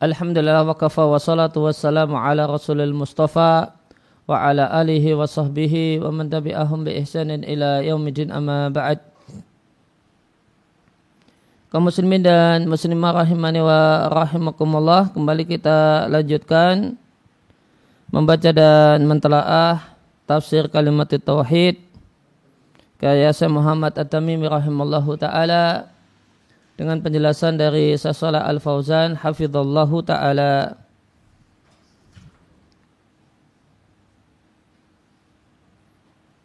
Alhamdulillah wa kafa wa salatu wassalamu ala rasulil mustafa wa ala alihi wa sahbihi wa man tabi'ahum bi ihsanin ila yaumidin amma ba'd. Kaum muslimin dan muslimah rahimani wa rahimakumullah kembali kita lanjutkan membaca dan mentelaah tafsir kalimat tauhid. Kaya Muhammad At-Tamimi rahimallahu taala dengan penjelasan dari Sasalah Al-Fauzan hafizallahu taala.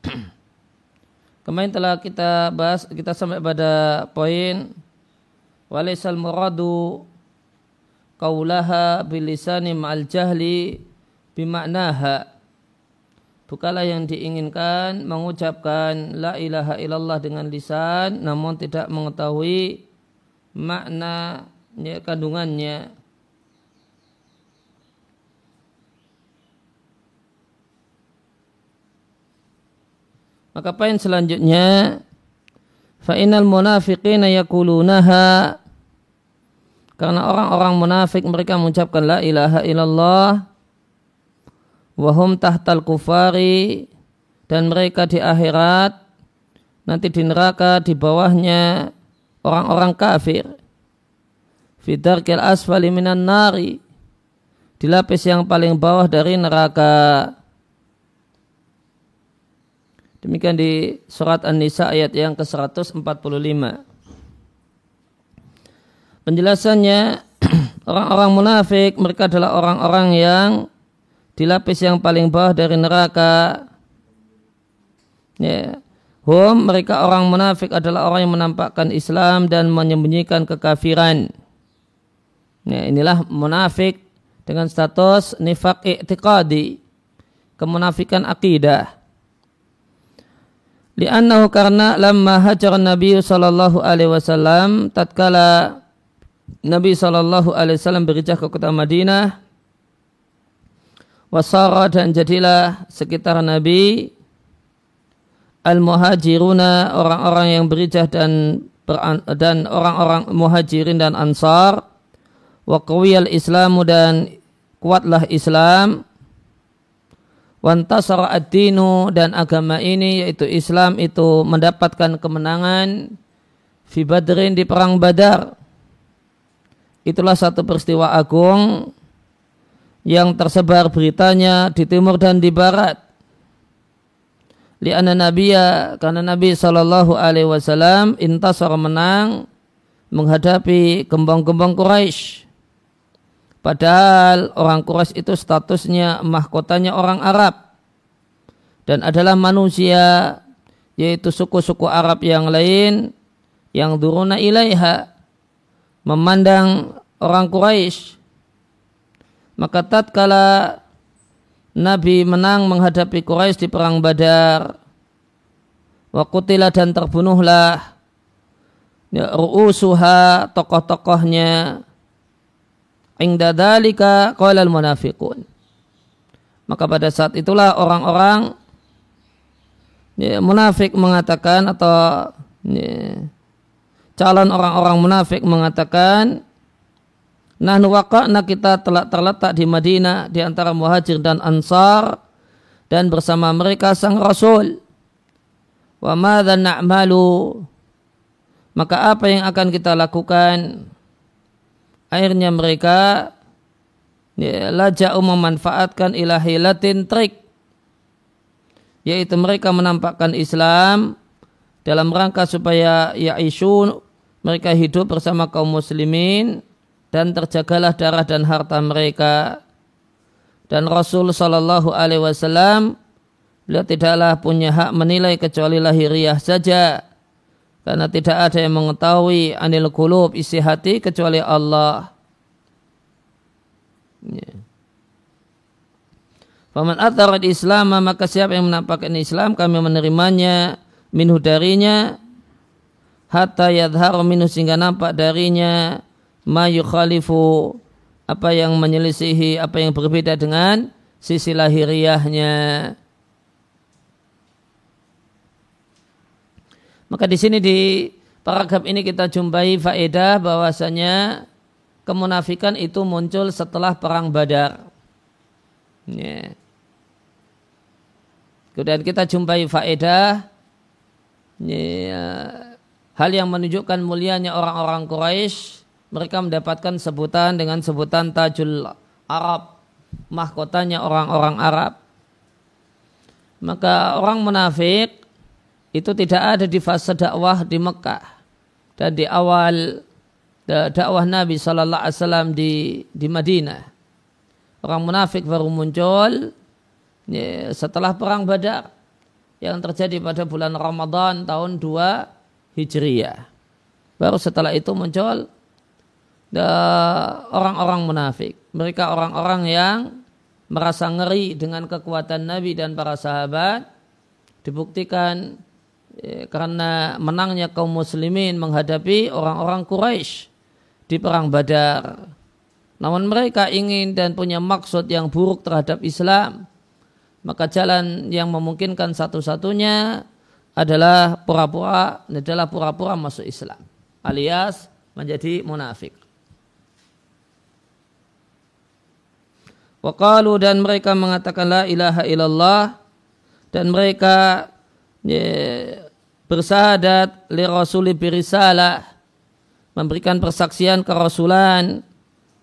Kemarin telah kita bahas kita sampai pada poin walaisal muradu qaulaha bilisani ma'al jahli bimaknaha Bukalah yang diinginkan mengucapkan la ilaha illallah dengan lisan namun tidak mengetahui makna ya, kandungannya. Maka poin selanjutnya? Fa'inal munafiqina yakulunaha karena orang-orang munafik mereka mengucapkan la ilaha illallah wahum tahtal kufari dan mereka di akhirat nanti di neraka di bawahnya orang-orang kafir. Fidarkil asfali minan nari. Di lapis yang paling bawah dari neraka. Demikian di surat An-Nisa ayat yang ke-145. Penjelasannya orang-orang munafik mereka adalah orang-orang yang di lapis yang paling bawah dari neraka. Ya Hum mereka orang munafik adalah orang yang menampakkan Islam dan menyembunyikan kekafiran. Ya, inilah munafik dengan status nifak i'tiqadi, kemunafikan akidah. Li'annahu karena lamma hajar Nabi sallallahu alaihi wasallam tatkala Nabi sallallahu alaihi wasallam berhijrah ke kota Madinah wasara dan jadilah sekitar Nabi al-muhajiruna orang-orang yang berijah dan dan orang-orang muhajirin dan ansar. Wa qawiyal islamu dan kuatlah Islam. Wantasara ad-dinu dan agama ini yaitu Islam itu mendapatkan kemenangan fi badrin di perang badar. Itulah satu peristiwa agung yang tersebar beritanya di timur dan di barat Lianna Nabiya karena Nabi Shallallahu Alaihi Wasallam intasar menang menghadapi gembong-gembong Quraisy. Padahal orang Quraisy itu statusnya mahkotanya orang Arab dan adalah manusia yaitu suku-suku Arab yang lain yang duruna ilaiha memandang orang Quraisy maka tatkala Nabi menang menghadapi Quraisy di perang Badar. Wakutila dan terbunuhlah ya, ru'usuha tokoh-tokohnya. Ingda dalika qaulal munafiqun. Maka pada saat itulah orang-orang ya, munafik mengatakan atau ya, calon orang-orang munafik mengatakan Nahnu waqa'na kita telah terletak di Madinah di antara muhajir dan ansar dan bersama mereka sang Rasul. Wa madza na'malu? Maka apa yang akan kita lakukan? Akhirnya mereka ya, laja'u memanfaatkan ilahilatin trik yaitu mereka menampakkan Islam dalam rangka supaya yaisyun mereka hidup bersama kaum muslimin dan terjagalah darah dan harta mereka. Dan Rasul Shallallahu Alaihi Wasallam beliau tidaklah punya hak menilai kecuali lahiriah saja, karena tidak ada yang mengetahui anil kulub isi hati kecuali Allah. Ya. Faman atarat Islam maka siapa yang menampakkan Islam kami menerimanya minhu darinya hatta yadhar minhu sehingga nampak darinya ma yukhalifu apa yang menyelisihi apa yang berbeda dengan sisi lahiriahnya. Maka di sini di paragraf ini kita jumpai faedah bahwasanya kemunafikan itu muncul setelah perang Badar. Ya. Kemudian kita jumpai faedah ya, hal yang menunjukkan mulianya orang-orang Quraisy. Mereka mendapatkan sebutan dengan sebutan Tajul Arab, mahkotanya orang-orang Arab. Maka orang munafik itu tidak ada di fase dakwah di Mekah dan di awal dakwah Nabi Shallallahu Alaihi Wasallam di di Madinah. Orang munafik baru muncul ya, setelah perang Badar yang terjadi pada bulan Ramadan tahun 2 Hijriyah. Baru setelah itu muncul orang-orang munafik. Mereka orang-orang yang merasa ngeri dengan kekuatan Nabi dan para sahabat. Dibuktikan ya, karena menangnya kaum muslimin menghadapi orang-orang Quraisy di perang Badar. Namun mereka ingin dan punya maksud yang buruk terhadap Islam. Maka jalan yang memungkinkan satu-satunya adalah pura-pura adalah pura-pura masuk Islam alias menjadi munafik. Waqalu dan mereka mengatakan la ilaha illallah dan mereka ya, bersahadat li rasuli birisalah memberikan persaksian kerasulan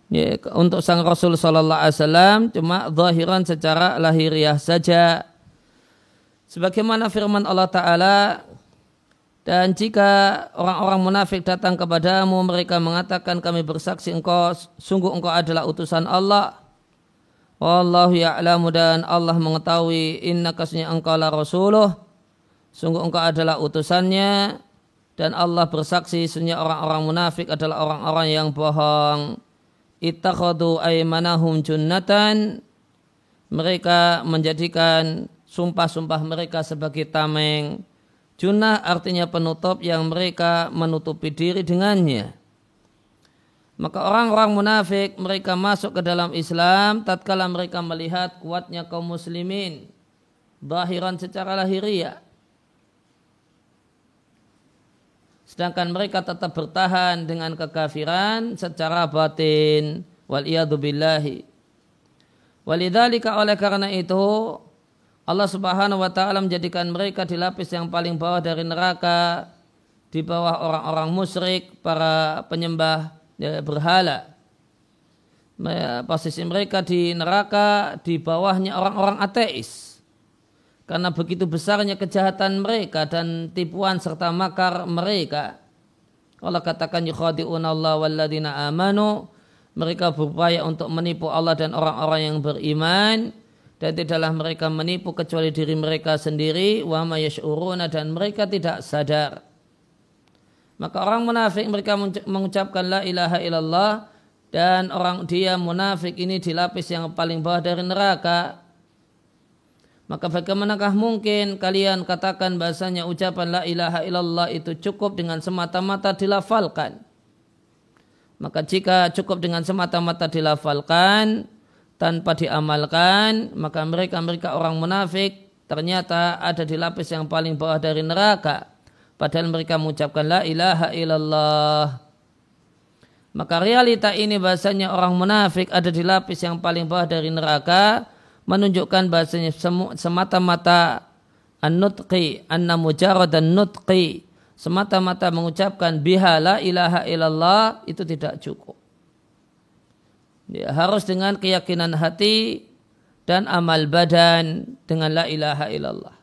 ya, untuk sang Rasul Sallallahu Alaihi Wasallam cuma zahiran secara lahiriah saja. Sebagaimana firman Allah Ta'ala dan jika orang-orang munafik datang kepadamu mereka mengatakan kami bersaksi engkau sungguh engkau adalah utusan Allah. Wallahu ya'lamu dan Allah mengetahui inna kasnya engkau la rasuluh Sungguh engkau adalah utusannya dan Allah bersaksi sesungguhnya orang-orang munafik adalah orang-orang yang bohong. Ittakhadu aymanahum junnatan. Mereka menjadikan sumpah-sumpah mereka sebagai tameng. Junnah artinya penutup yang mereka menutupi diri dengannya. Maka orang-orang munafik mereka masuk ke dalam Islam tatkala mereka melihat kuatnya kaum muslimin. Bahiran secara lahiriah sedangkan mereka tetap bertahan dengan kekafiran secara batin wal billahi walidzalika oleh karena itu Allah Subhanahu wa taala menjadikan mereka di lapis yang paling bawah dari neraka di bawah orang-orang musyrik para penyembah berhala posisi mereka di neraka di bawahnya orang-orang ateis karena begitu besarnya kejahatan mereka dan tipuan serta makar mereka. Allah katakan yukhadi'un Allah walladina amanu. Mereka berupaya untuk menipu Allah dan orang-orang yang beriman. Dan tidaklah mereka menipu kecuali diri mereka sendiri. Wa ma dan mereka tidak sadar. Maka orang munafik mereka mengucapkan la ilaha illallah. Dan orang dia munafik ini dilapis yang paling bawah dari neraka maka bagaimanakah mungkin kalian katakan bahasanya ucapan la ilaha illallah itu cukup dengan semata-mata dilafalkan? Maka jika cukup dengan semata-mata dilafalkan tanpa diamalkan, maka mereka-mereka orang munafik ternyata ada di lapis yang paling bawah dari neraka. Padahal mereka mengucapkan la ilaha illallah. Maka realita ini bahasanya orang munafik ada di lapis yang paling bawah dari neraka menunjukkan bahasanya semata-mata an-nutqi anna mujarradan nutqi semata-mata mengucapkan biha la ilaha illallah itu tidak cukup. Ya, harus dengan keyakinan hati dan amal badan dengan la ilaha illallah.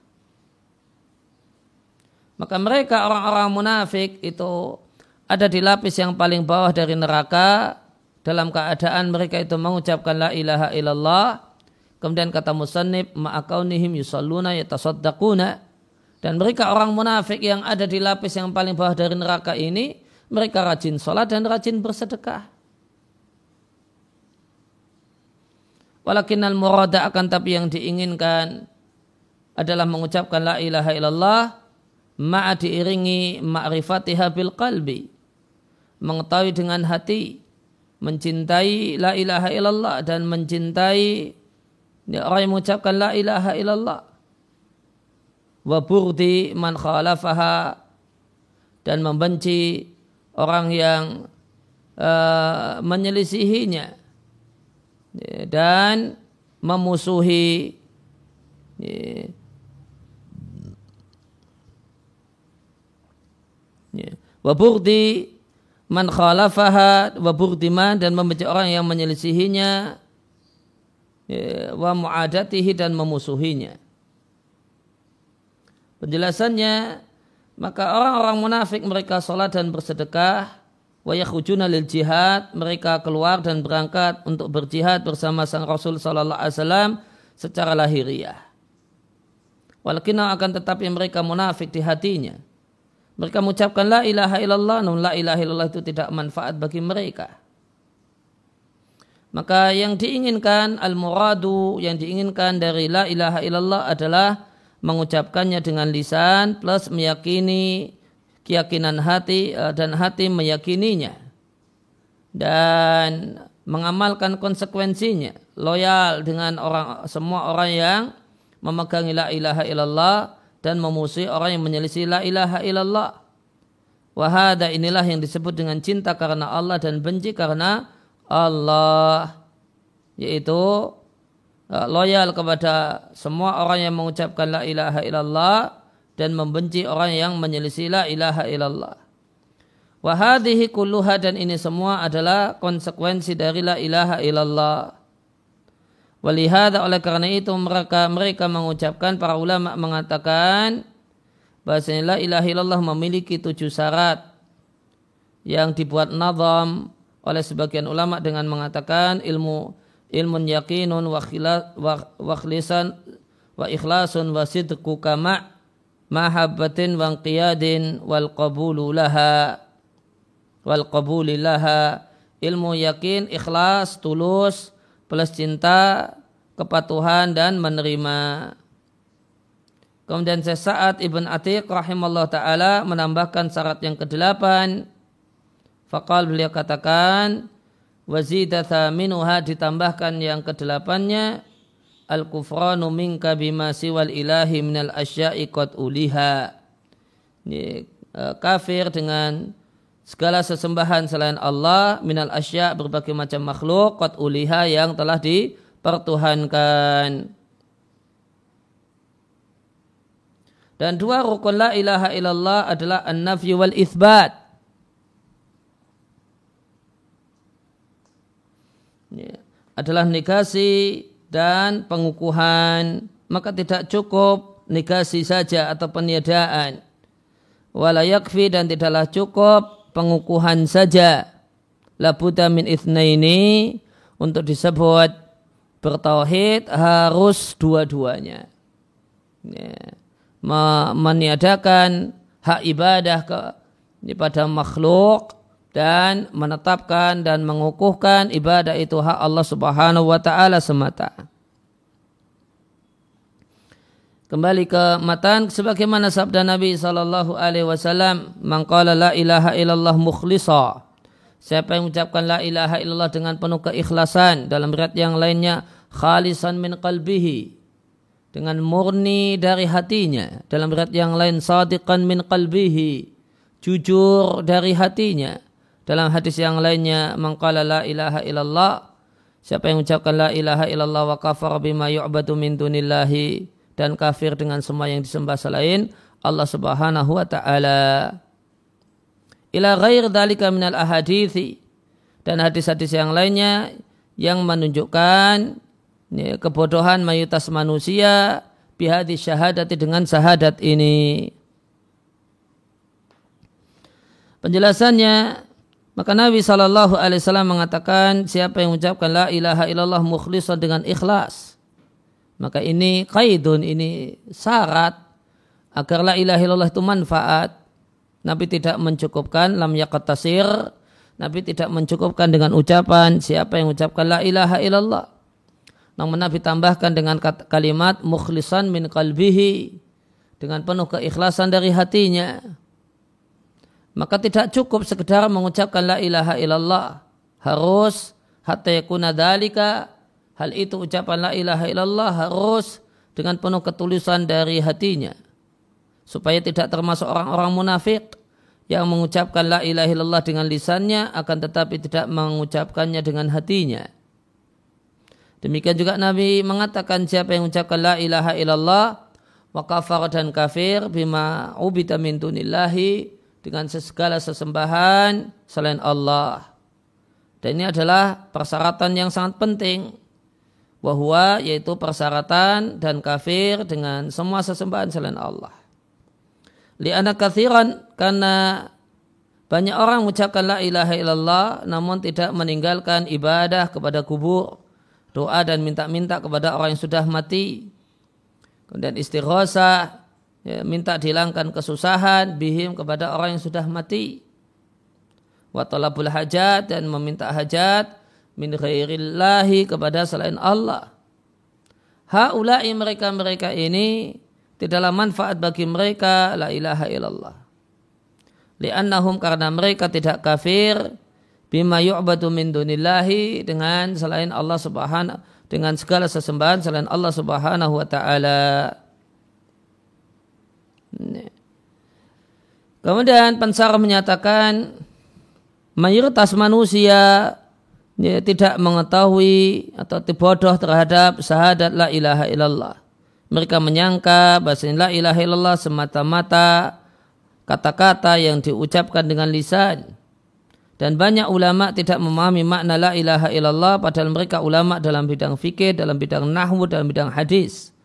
Maka mereka orang-orang munafik itu ada di lapis yang paling bawah dari neraka. Dalam keadaan mereka itu mengucapkan la ilaha illallah. Kemudian kata musannib ma'akaunihim yusalluna yatasaddaquna. Dan mereka orang munafik yang ada di lapis yang paling bawah dari neraka ini mereka rajin sholat dan rajin bersedekah. Walakin al murada akan tapi yang diinginkan adalah mengucapkan la ilaha illallah ma'a diiringi ma'rifatiha bil qalbi mengetahui dengan hati mencintai la ilaha illallah dan mencintai orang yang mengucapkan la ilaha illallah. Wa burdi man khalafaha dan membenci orang yang uh, menyelisihinya ya, dan memusuhi ya, ya. Waburdi man khalafaha waburdiman dan membenci orang yang menyelisihinya ya, wa muadatihi dan memusuhinya. Penjelasannya maka orang-orang munafik mereka sholat dan bersedekah wa yakhrujuna lil jihad mereka keluar dan berangkat untuk berjihad bersama sang Rasul sallallahu alaihi secara lahiriah. Walakin akan tetapi mereka munafik di hatinya mereka mengucapkan la ilaha illallah namun la ilaha illallah itu tidak manfaat bagi mereka. Maka yang diinginkan al muradu yang diinginkan dari la ilaha illallah adalah mengucapkannya dengan lisan plus meyakini keyakinan hati eh, dan hati meyakininya. Dan mengamalkan konsekuensinya loyal dengan orang semua orang yang memegangi la ilaha illallah dan memusuhi orang yang menyelisih la ilaha illallah wahada inilah yang disebut dengan cinta karena Allah dan benci karena Allah yaitu Uh, loyal kepada semua orang yang mengucapkan la ilaha illallah dan membenci orang yang menyelisih la ilaha illallah. Wahadihi kulluha dan ini semua adalah konsekuensi dari la ilaha illallah. Walihada oleh karena itu mereka mereka mengucapkan para ulama mengatakan bahasanya la ilaha illallah memiliki tujuh syarat. Yang dibuat nazam oleh sebagian ulama dengan mengatakan ilmu ilmun yakinun wa, khila, wa, wa khlisan wa ikhlasun wa sidku kama mahabbatin wa qiyadin wal qabulu laha wal qabuli laha. Ilmu yakin ikhlas tulus plus cinta kepatuhan dan menerima. Kemudian sesaat Ibn Atiq rahimahullah ta'ala menambahkan syarat yang kedelapan. Faqal beliau katakan wazidatha minuha ditambahkan yang kedelapannya al kufranu minka bima siwal ilahi minal asya'i qad uliha. Ini, uh, kafir dengan segala sesembahan selain Allah minal asya berbagai macam makhluk qad uliha yang telah dipertuhankan. Dan dua rukun la ilaha illallah adalah an-nafyu wal ithbat ya, adalah negasi dan pengukuhan. Maka tidak cukup negasi saja atau peniadaan. Wala yakfi dan tidaklah cukup pengukuhan saja labuda min ini untuk disebut bertauhid harus dua-duanya ya. meniadakan hak ibadah ke, kepada makhluk dan menetapkan dan mengukuhkan ibadah itu hak Allah Subhanahu wa taala semata. Kembali ke matan sebagaimana sabda Nabi sallallahu alaihi wasallam, "Man qala la ilaha illallah mukhlisa." Siapa yang mengucapkan la ilaha illallah dengan penuh keikhlasan dalam riwayat yang lainnya khalisan min qalbihi dengan murni dari hatinya dalam riwayat yang lain sadiqan min qalbihi jujur dari hatinya dalam hadis yang lainnya, mengkala la ilaha illallah. Siapa yang mengucapkan la ilaha illallah wa kafar bima yu'badu min dunillahi dan kafir dengan semua yang disembah selain Allah Subhanahu wa taala. Ila ghair dalika minal ahadithi dan hadis-hadis yang lainnya yang menunjukkan ya, kebodohan mayoritas manusia bihadi syahadati dengan syahadat ini. Penjelasannya maka Nabi Shallallahu Alaihi Wasallam mengatakan siapa yang mengucapkan la ilaha illallah mukhlisah dengan ikhlas maka ini kaidun ini syarat agar la ilaha illallah itu manfaat. Nabi tidak mencukupkan lam yaqtasir Nabi tidak mencukupkan dengan ucapan siapa yang mengucapkan la ilaha illallah. Namun Nabi tambahkan dengan kalimat mukhlisan min qalbihi dengan penuh keikhlasan dari hatinya. Maka tidak cukup sekedar mengucapkan la ilaha illallah. Harus hatta yakuna dalika hal itu ucapan la ilaha illallah harus dengan penuh ketulusan dari hatinya supaya tidak termasuk orang-orang munafik yang mengucapkan la ilaha illallah dengan lisannya akan tetapi tidak mengucapkannya dengan hatinya. Demikian juga Nabi mengatakan siapa yang mengucapkan la ilaha illallah wa kafar dan kafir bima ubita min dunillahi dengan segala sesembahan selain Allah. Dan ini adalah persyaratan yang sangat penting bahwa yaitu persyaratan dan kafir dengan semua sesembahan selain Allah. Li'ana kathiran karena banyak orang mengucapkan la ilaha illallah namun tidak meninggalkan ibadah kepada kubur, doa dan minta-minta kepada orang yang sudah mati. Kemudian istighosa, ya, minta dihilangkan kesusahan bihim kepada orang yang sudah mati. Wa talabul hajat dan meminta hajat min ghairillahi kepada selain Allah. Haulai mereka-mereka ini tidaklah manfaat bagi mereka la ilaha illallah. Li'annahum karena mereka tidak kafir bima yu'badu min dunillahi dengan selain Allah subhanahu dengan segala sesembahan selain Allah subhanahu wa ta'ala. Kemudian pensar menyatakan mayoritas manusia tidak mengetahui atau bodoh terhadap syahadat la ilaha illallah mereka menyangka bahasa la ilaha illallah semata-mata kata-kata yang diucapkan dengan lisan. Dan banyak ulama tidak memahami makna la ilaha illallah padahal mereka ulama dalam bidang fikih, dalam bidang nahwu, dalam bidang hadis.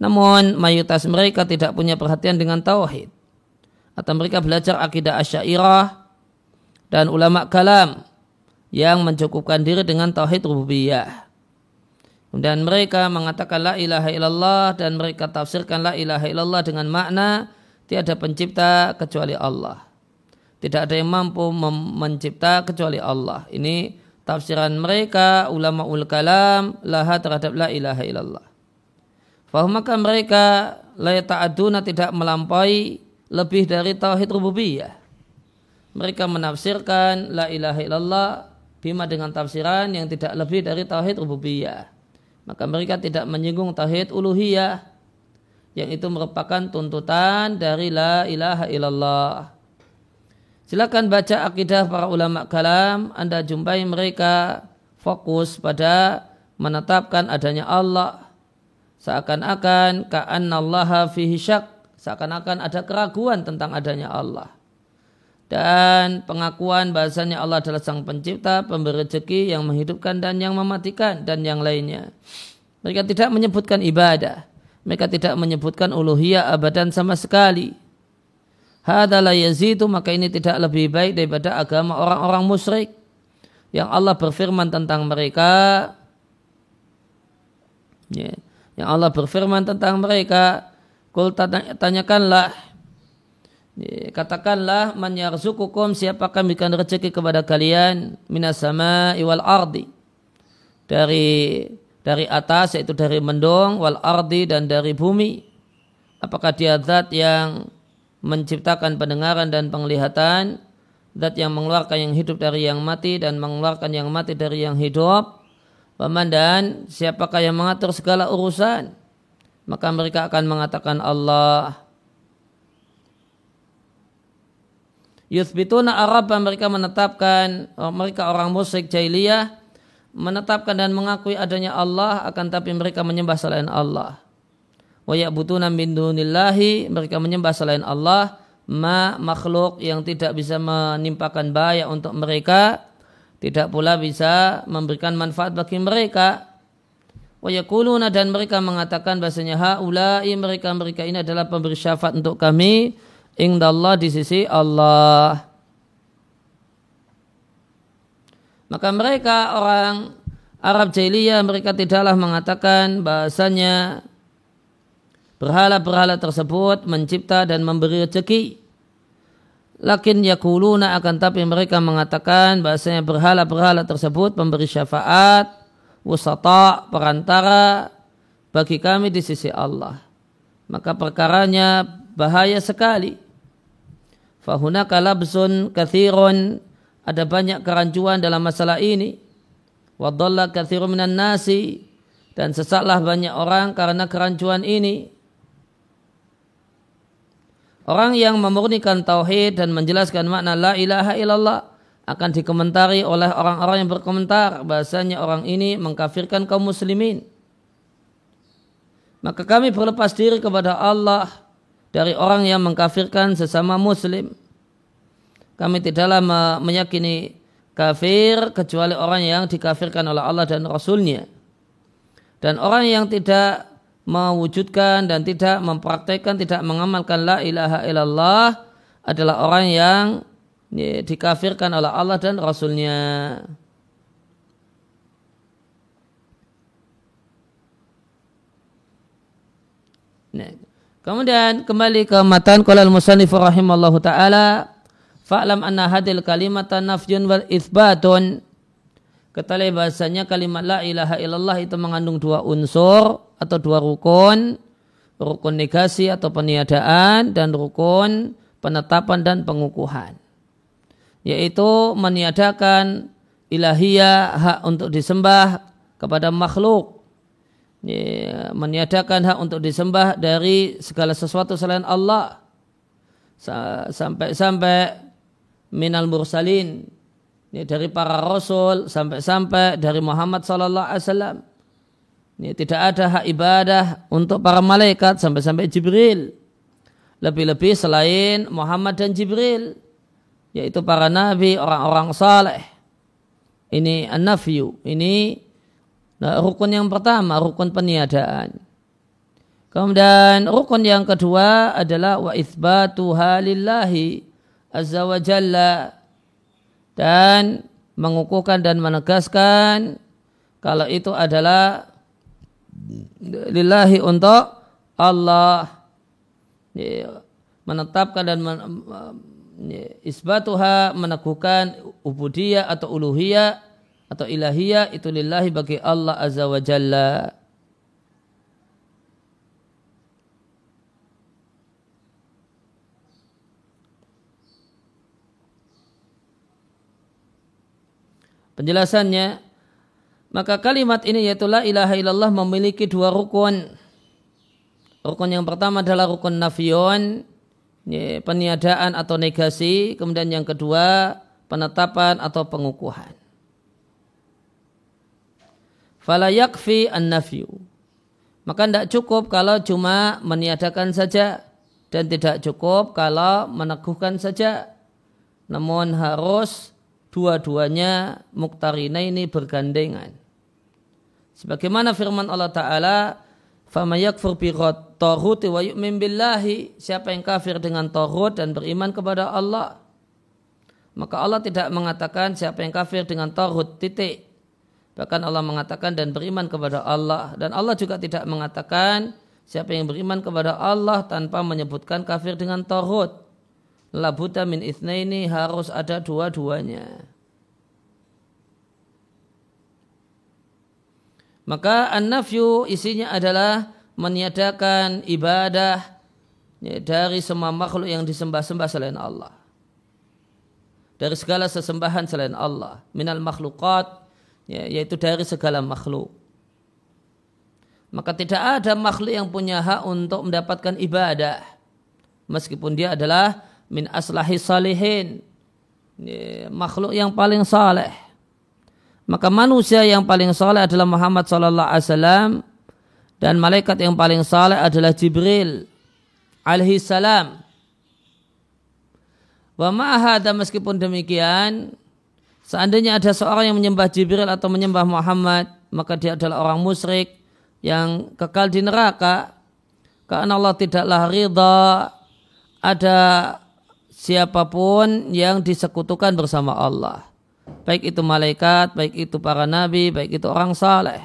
Namun mayoritas mereka tidak punya perhatian dengan tauhid. Atau mereka belajar akidah asyairah dan ulama kalam yang mencukupkan diri dengan tauhid rububiyah. Dan mereka mengatakan la ilaha illallah dan mereka tafsirkan la ilaha illallah dengan makna tiada pencipta kecuali Allah. Tidak ada yang mampu mencipta kecuali Allah. Ini tafsiran mereka ulama ul kalam laha terhadap la ilaha illallah. Fahumaka mereka la ta'aduna tidak melampaui lebih dari tauhid rububiyah. Mereka menafsirkan la ilaha illallah bima dengan tafsiran yang tidak lebih dari tauhid rububiyah. Maka mereka tidak menyinggung tauhid uluhiyah yang itu merupakan tuntutan dari la ilaha illallah. Silakan baca akidah para ulama kalam, Anda jumpai mereka fokus pada menetapkan adanya Allah. Seakan-akan ka'annallaha fihi syak. Seakan-akan ada keraguan tentang adanya Allah dan pengakuan bahasanya Allah adalah sang pencipta, pemberi rezeki yang menghidupkan dan yang mematikan dan yang lainnya. Mereka tidak menyebutkan ibadah. Mereka tidak menyebutkan uluhiyah abadan sama sekali. Hadalah yazidu maka ini tidak lebih baik daripada agama orang-orang musyrik yang Allah berfirman tentang mereka. Ya, yang Allah berfirman tentang mereka. Kul tanyakanlah katakanlah man yarzukukum siapakah memberikan rezeki kepada kalian? Minas sama iwal ardi. Dari dari atas yaitu dari mendung wal ardi dan dari bumi. Apakah dia zat yang menciptakan pendengaran dan penglihatan? Zat yang mengeluarkan yang hidup dari yang mati dan mengeluarkan yang mati dari yang hidup. Paman dan siapakah yang mengatur segala urusan? Maka mereka akan mengatakan Allah Yuthbituna Arab mereka menetapkan oh, mereka orang musyrik jahiliyah menetapkan dan mengakui adanya Allah akan tapi mereka menyembah selain Allah. Wa ya'buduna min dunillahi mereka menyembah selain Allah ma makhluk yang tidak bisa menimpakan bahaya untuk mereka tidak pula bisa memberikan manfaat bagi mereka. Wa yaquluna dan mereka mengatakan bahasanya haula'i mereka mereka ini adalah pemberi syafaat untuk kami Allah di sisi Allah. Maka mereka orang Arab jahiliyah mereka tidaklah mengatakan bahasanya berhala-berhala tersebut mencipta dan memberi rezeki. Lakin yakuluna akan tapi mereka mengatakan bahasanya berhala-berhala tersebut memberi syafaat, wusata, perantara bagi kami di sisi Allah. Maka perkaranya bahaya sekali. Fahunaka labsun kathirun ada banyak kerancuan dalam masalah ini. Wadalla kathirun minan nasi dan sesatlah banyak orang karena kerancuan ini. Orang yang memurnikan tauhid dan menjelaskan makna la ilaha illallah akan dikomentari oleh orang-orang yang berkomentar bahasanya orang ini mengkafirkan kaum muslimin. Maka kami berlepas diri kepada Allah dari orang yang mengkafirkan sesama muslim. Kami tidaklah meyakini kafir kecuali orang yang dikafirkan oleh Allah dan Rasulnya. Dan orang yang tidak mewujudkan dan tidak mempraktekkan, tidak mengamalkan la ilaha illallah adalah orang yang ya, dikafirkan oleh Allah dan Rasulnya. Nah, kemudian kembali ke matan qala al-musannif rahimallahu taala fa'lam anna hadil kalimatan nafjun wal itsbatun. Ketahui bahasanya kalimat la ilaha illallah itu mengandung dua unsur atau dua rukun, rukun negasi atau peniadaan dan rukun penetapan dan pengukuhan. Yaitu meniadakan ilahiyah hak untuk disembah kepada makhluk ya, meniadakan hak untuk disembah dari segala sesuatu selain Allah. Sampai-sampai minal mursalin. Ya, dari para rasul sampai-sampai dari Muhammad sallallahu alaihi wasallam. Ini tidak ada hak ibadah untuk para malaikat sampai-sampai Jibril. Lebih-lebih selain Muhammad dan Jibril yaitu para nabi, orang-orang saleh. Ini an-nafyu, ini nah, rukun yang pertama, rukun peniadaan. Kemudian rukun yang kedua adalah wa itsbatu halillahi azza wa jalla dan mengukuhkan dan menegaskan kalau itu adalah lillahi untuk Allah menetapkan dan isbatuha meneguhkan ubudiyah atau uluhiyah atau ilahiyah itu lillahi bagi Allah azza wa jalla. Penjelasannya, maka kalimat ini yaitu la ilaha illallah memiliki dua rukun. Rukun yang pertama adalah rukun nafiyun, peniadaan atau negasi, kemudian yang kedua penetapan atau pengukuhan. Fala yakfi an-nafyu. Maka tidak cukup kalau cuma meniadakan saja dan tidak cukup kalau meneguhkan saja. Namun harus dua-duanya muktarina ini bergandengan. Sebagaimana firman Allah Ta'ala, bi taghut wa yu'min billahi. Siapa yang kafir dengan taghut dan beriman kepada Allah. Maka Allah tidak mengatakan siapa yang kafir dengan taghut titik. Bahkan Allah mengatakan dan beriman kepada Allah. Dan Allah juga tidak mengatakan siapa yang beriman kepada Allah tanpa menyebutkan kafir dengan taghut. Labuta min ini harus ada dua-duanya. Maka an-nafyu isinya adalah meniadakan ibadah ya, dari semua makhluk yang disembah-sembah selain Allah. Dari segala sesembahan selain Allah. Minal makhlukat, ya, yaitu dari segala makhluk. Maka tidak ada makhluk yang punya hak untuk mendapatkan ibadah. Meskipun dia adalah min aslahi salihin. Ya, makhluk yang paling saleh maka manusia yang paling saleh adalah Muhammad sallallahu alaihi wasallam dan malaikat yang paling saleh adalah Jibril alaihi salam. Wa ma'ahada meskipun demikian seandainya ada seorang yang menyembah Jibril atau menyembah Muhammad maka dia adalah orang musyrik yang kekal di neraka karena Allah tidaklah ridha ada siapa pun yang disekutukan bersama Allah baik itu malaikat, baik itu para nabi, baik itu orang saleh.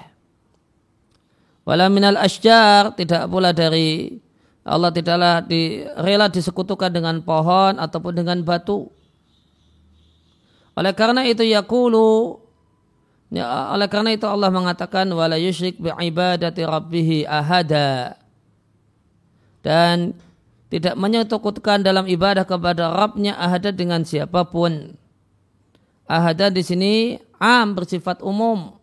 Wala minal asjar tidak pula dari Allah tidaklah di, rela disekutukan dengan pohon ataupun dengan batu. Oleh karena itu yakulu ya, oleh karena itu Allah mengatakan wala yusyrik bi ibadati ahada. Dan tidak menyekutukan dalam ibadah kepada Rabbnya ahada dengan siapa pun ahada di sini am bersifat umum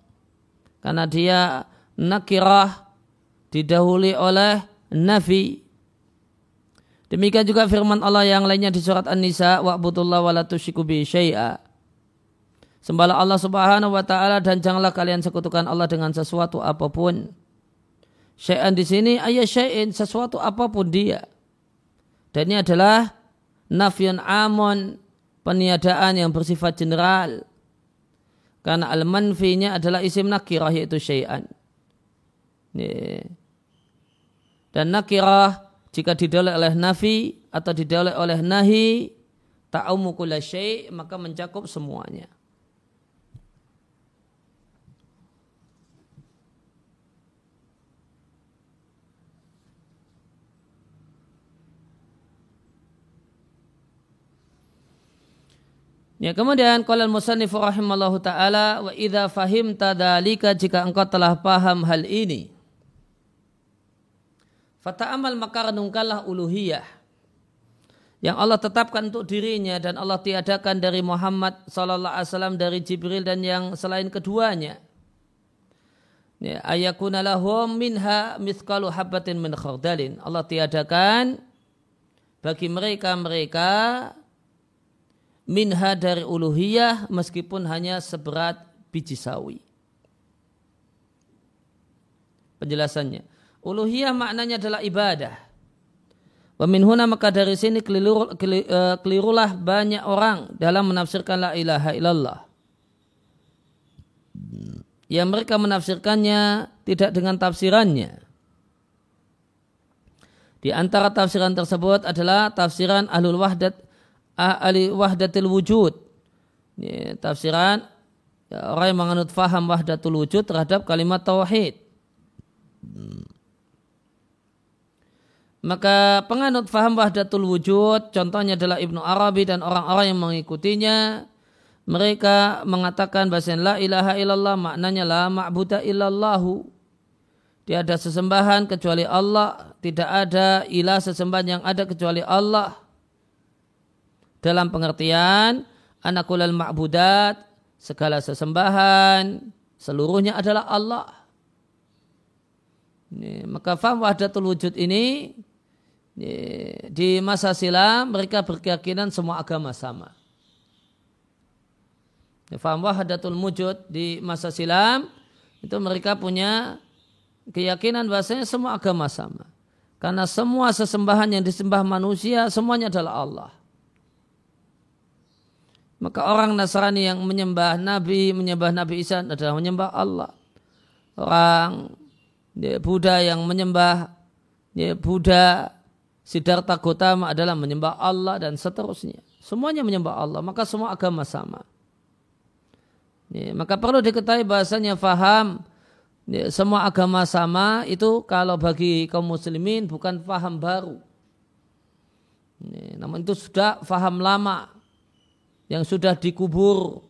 karena dia nakirah didahului oleh nafi Demikian juga firman Allah yang lainnya di surat An-Nisa wa'budullah wa la tusyriku bi syai'a. Sembahlah Allah Subhanahu wa taala dan janganlah kalian sekutukan Allah dengan sesuatu apa pun. Syai'an di sini ayat syai'in sesuatu apa pun dia. Dan ini adalah nafyun amon peniadaan yang bersifat general. Karena al-manfinya adalah isim nakirah yaitu syai'an. Dan nakirah jika didalai oleh nafi atau didalai oleh nahi ta'umu syai' maka mencakup semuanya. Ya, kemudian qala al-musannif rahimallahu taala wa idza fahimta dzalika jika engkau telah paham hal ini Fata'amal maka renungkanlah uluhiyah yang Allah tetapkan untuk dirinya dan Allah tiadakan dari Muhammad sallallahu alaihi wasallam dari Jibril dan yang selain keduanya. Ya, ayakuna lahum minha mithqalu habatin min khardalin. Allah tiadakan bagi mereka-mereka minha dari uluhiyah meskipun hanya seberat biji sawi. Penjelasannya. Uluhiyah maknanya adalah ibadah. Waminhuna maka dari sini keliru, eh, kelirulah banyak orang dalam menafsirkan la ilaha illallah. Yang mereka menafsirkannya tidak dengan tafsirannya. Di antara tafsiran tersebut adalah tafsiran ahlul wahdat ahli wahdatil wujud. Ini, tafsiran ya, orang yang menganut faham wahdatul wujud terhadap kalimat tauhid. Maka penganut faham wahdatul wujud, contohnya adalah Ibnu Arabi dan orang-orang yang mengikutinya, mereka mengatakan bahasa la ilaha illallah maknanya la ma'buda illallahu. Tiada sesembahan kecuali Allah, tidak ada ilah sesembahan yang ada kecuali Allah. Dalam pengertian anakulal ma'budat, segala sesembahan, seluruhnya adalah Allah. Ini, maka faham wahdatul wujud ini di masa silam mereka berkeyakinan semua agama sama. Faham wahdatul mujud di masa silam itu mereka punya keyakinan bahasanya semua agama sama. Karena semua sesembahan yang disembah manusia semuanya adalah Allah. Maka orang Nasrani yang menyembah Nabi, menyembah Nabi Isa adalah menyembah Allah. Orang Buddha yang menyembah Buddha Siddhartha Gautama adalah menyembah Allah dan seterusnya. Semuanya menyembah Allah, maka semua agama sama. Ya, maka perlu diketahui bahasanya faham ya, semua agama sama itu kalau bagi kaum muslimin bukan faham baru. Ya, namun itu sudah faham lama yang sudah dikubur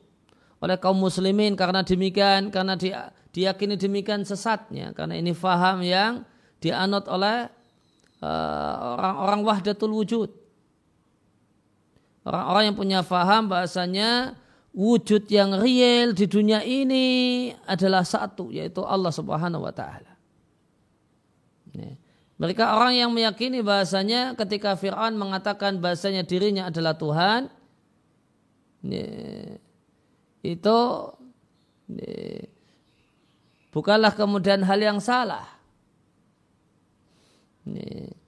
oleh kaum muslimin karena demikian karena dia diyakini demikian sesatnya karena ini faham yang dianut oleh Eh, orang-orang uh, wahdatul wujud. Orang-orang yang punya faham bahasanya wujud yang real di dunia ini adalah satu yaitu Allah Subhanahu wa taala. Mereka orang yang meyakini bahasanya ketika Fir'aun mengatakan bahasanya dirinya adalah Tuhan itu bukanlah kemudian hal yang salah.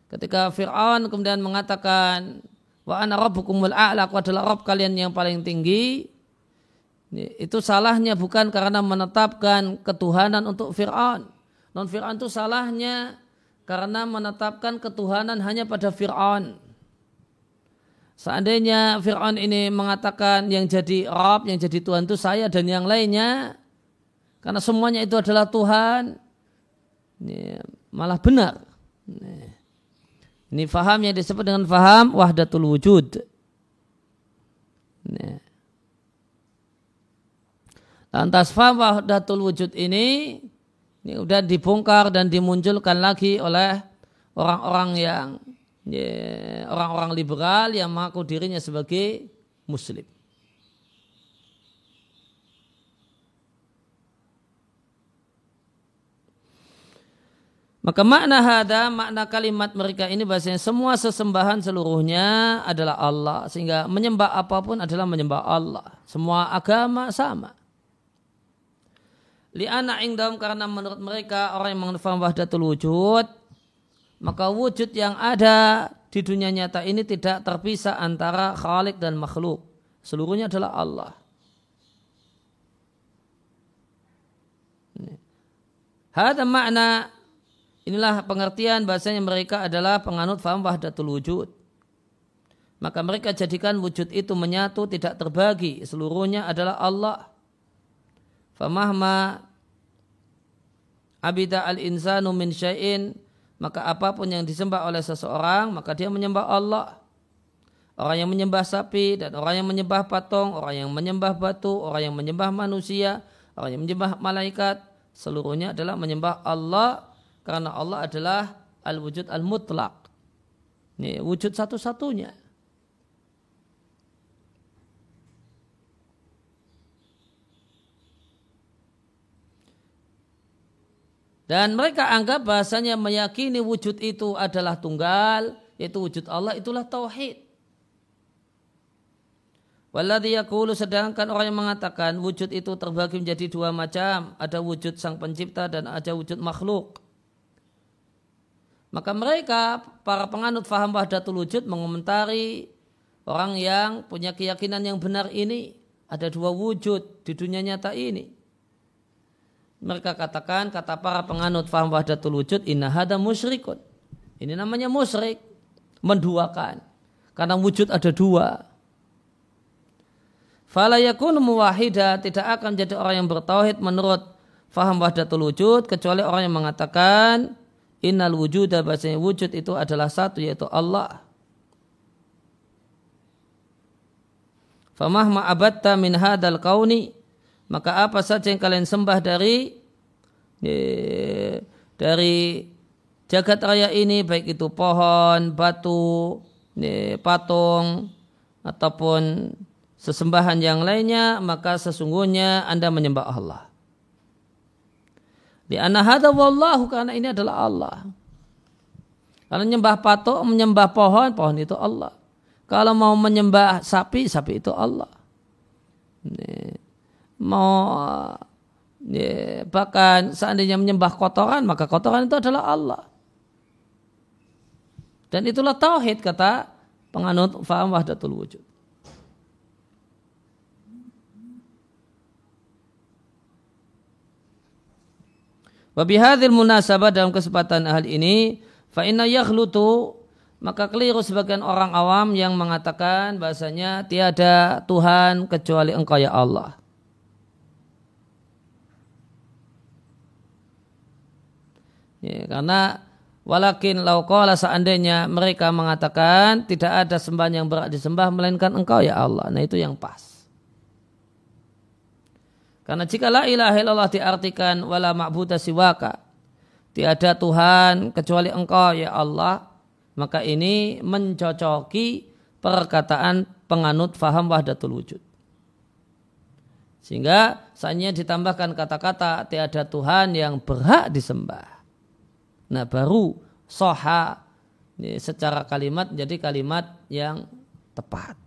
Ketika Fir'aun kemudian mengatakan wa ana rabbukumul a'la aku adalah Rabb kalian yang paling tinggi itu salahnya bukan karena menetapkan ketuhanan untuk Fir'aun. Non Fir'aun itu salahnya karena menetapkan ketuhanan hanya pada Fir'aun. Seandainya Fir'aun ini mengatakan yang jadi Rabb, yang jadi Tuhan itu saya dan yang lainnya, karena semuanya itu adalah Tuhan, ini malah benar. Ini faham yang disebut dengan faham wahdatul wujud. Nah. Lantas faham wahdatul wujud ini ini sudah dibongkar dan dimunculkan lagi oleh orang-orang yang orang-orang liberal yang mengaku dirinya sebagai muslim. Maka makna hada, makna kalimat mereka ini bahasanya semua sesembahan seluruhnya adalah Allah. Sehingga menyembah apa pun adalah menyembah Allah. Semua agama sama. Li'ana ingdam karena menurut mereka orang yang mengetahui wahdatul wujud. Maka wujud yang ada di dunia nyata ini tidak terpisah antara khalik dan makhluk. Seluruhnya adalah Allah. Hada makna Inilah pengertian bahasanya mereka adalah penganut faham wahdatul wujud. Maka mereka jadikan wujud itu menyatu tidak terbagi. Seluruhnya adalah Allah. Famahma abida al-insanu min syai'in maka apa pun yang disembah oleh seseorang maka dia menyembah Allah. Orang yang menyembah sapi dan orang yang menyembah patung, orang yang menyembah batu, orang yang menyembah manusia, orang yang menyembah malaikat, seluruhnya adalah menyembah Allah karena Allah adalah al-wujud al-mutlak. Ini wujud satu-satunya. Dan mereka anggap bahasanya meyakini wujud itu adalah tunggal, yaitu wujud Allah itulah tauhid. Walladhi yakulu sedangkan orang yang mengatakan wujud itu terbagi menjadi dua macam. Ada wujud sang pencipta dan ada wujud makhluk. Maka mereka, para penganut faham wahdatul wujud mengomentari orang yang punya keyakinan yang benar ini. Ada dua wujud di dunia nyata ini. Mereka katakan, kata para penganut faham wahdatul wujud, inna hada musyrikun. Ini namanya musyrik, menduakan. Karena wujud ada dua. Fala yakunu muwahida tidak akan jadi orang yang bertauhid menurut faham wahdatul wujud kecuali orang yang mengatakan Innal wujuda bahasanya wujud itu adalah satu yaitu Allah. Famahma abatta min hadal kauni maka apa saja yang kalian sembah dari dari jagat raya ini baik itu pohon, batu, patung ataupun sesembahan yang lainnya maka sesungguhnya Anda menyembah Allah. Di anahada wallahu karena ini adalah Allah. Kalau menyembah patok, menyembah pohon, pohon itu Allah. Kalau mau menyembah sapi, sapi itu Allah. Ini. Mau ini. bahkan seandainya menyembah kotoran, maka kotoran itu adalah Allah. Dan itulah tauhid kata penganut faham wahdatul wujud. Wabihadil munasabah dalam kesempatan hal ini, fa inna yakhlutu maka keliru sebagian orang awam yang mengatakan bahasanya tiada Tuhan kecuali Engkau ya Allah. Ya, karena walakin lauqala seandainya mereka mengatakan tidak ada sembahan yang berat disembah melainkan Engkau ya Allah. Nah itu yang pas. Karena jika la ilaha illallah diartikan wala ma'budah siwaka. Tiada Tuhan kecuali engkau ya Allah. Maka ini mencocoki perkataan penganut faham wahdatul wujud. Sehingga saatnya ditambahkan kata-kata tiada Tuhan yang berhak disembah. Nah baru soha ini secara kalimat jadi kalimat yang tepat.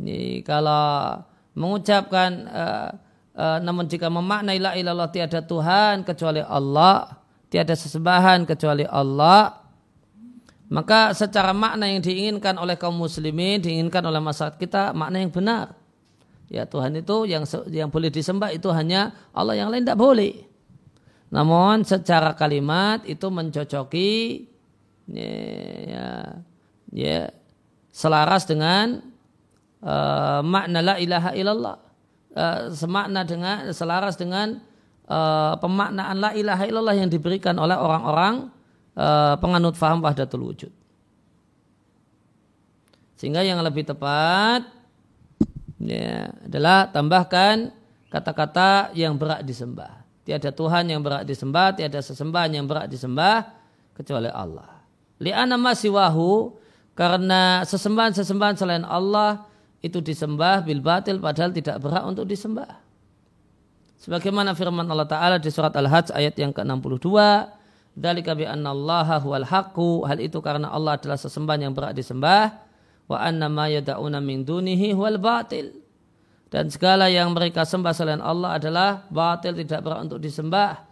Ini kalau mengucapkan uh, uh, namun jika memaknai la ilallah tiada Tuhan kecuali Allah, tiada sesembahan kecuali Allah, maka secara makna yang diinginkan oleh kaum muslimin, diinginkan oleh masyarakat kita makna yang benar. Ya Tuhan itu yang yang boleh disembah itu hanya Allah yang lain tidak boleh. Namun secara kalimat itu mencocoki ya, ya, ya selaras dengan uh, makna la ilaha illallah uh, semakna dengan selaras dengan uh, pemaknaan la ilaha illallah yang diberikan oleh orang-orang uh, penganut faham wahdatul wujud. Sehingga yang lebih tepat ya, adalah tambahkan kata-kata yang berat disembah. Tiada Tuhan yang berat disembah, tiada sesembahan yang berat disembah kecuali Allah. Li'ana masiwahu karena sesembahan-sesembahan selain Allah itu disembah bil batil padahal tidak berhak untuk disembah. Sebagaimana firman Allah Ta'ala di surat Al-Hajj ayat yang ke-62, Dalika bi anna Allah huwal haqqu. Hal itu karena Allah adalah sesembahan yang berat disembah. Wa anna ma yada'una min dunihi huwal batil. Dan segala yang mereka sembah selain Allah adalah batil tidak berat untuk disembah.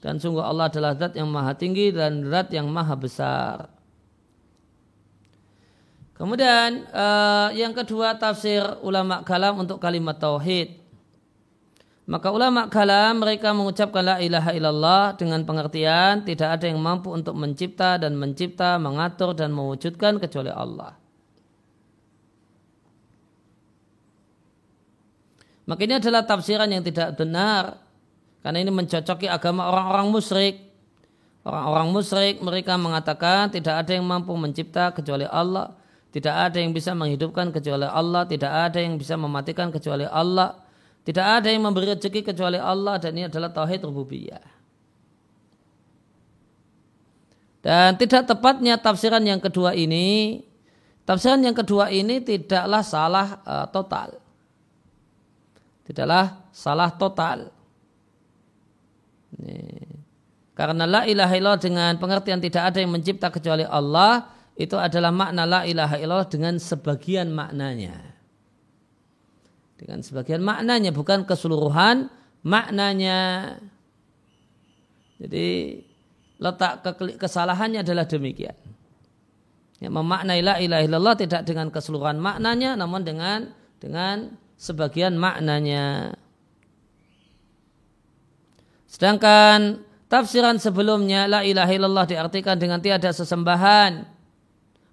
Dan sungguh Allah adalah zat yang maha tinggi dan zat yang maha besar. Kemudian uh, yang kedua tafsir ulama kalam untuk kalimat tauhid. Maka ulama kalam mereka mengucapkan la ilaha illallah dengan pengertian tidak ada yang mampu untuk mencipta dan mencipta, mengatur dan mewujudkan kecuali Allah. Maka ini adalah tafsiran yang tidak benar karena ini mencocoki agama orang-orang musyrik. Orang-orang musyrik mereka mengatakan tidak ada yang mampu mencipta kecuali Allah tidak ada yang bisa menghidupkan kecuali Allah. Tidak ada yang bisa mematikan kecuali Allah. Tidak ada yang memberi rezeki kecuali Allah. Dan ini adalah tauhid rububiyah. Dan tidak tepatnya tafsiran yang kedua ini. Tafsiran yang kedua ini tidaklah salah uh, total. Tidaklah salah total. Ini. Karena la ilaha illallah dengan pengertian tidak ada yang mencipta kecuali Allah itu adalah makna la ilaha illallah dengan sebagian maknanya. Dengan sebagian maknanya bukan keseluruhan maknanya. Jadi letak kesalahannya adalah demikian. Ya, memaknai la ilaha illallah tidak dengan keseluruhan maknanya namun dengan dengan sebagian maknanya. Sedangkan tafsiran sebelumnya la ilaha illallah diartikan dengan tiada sesembahan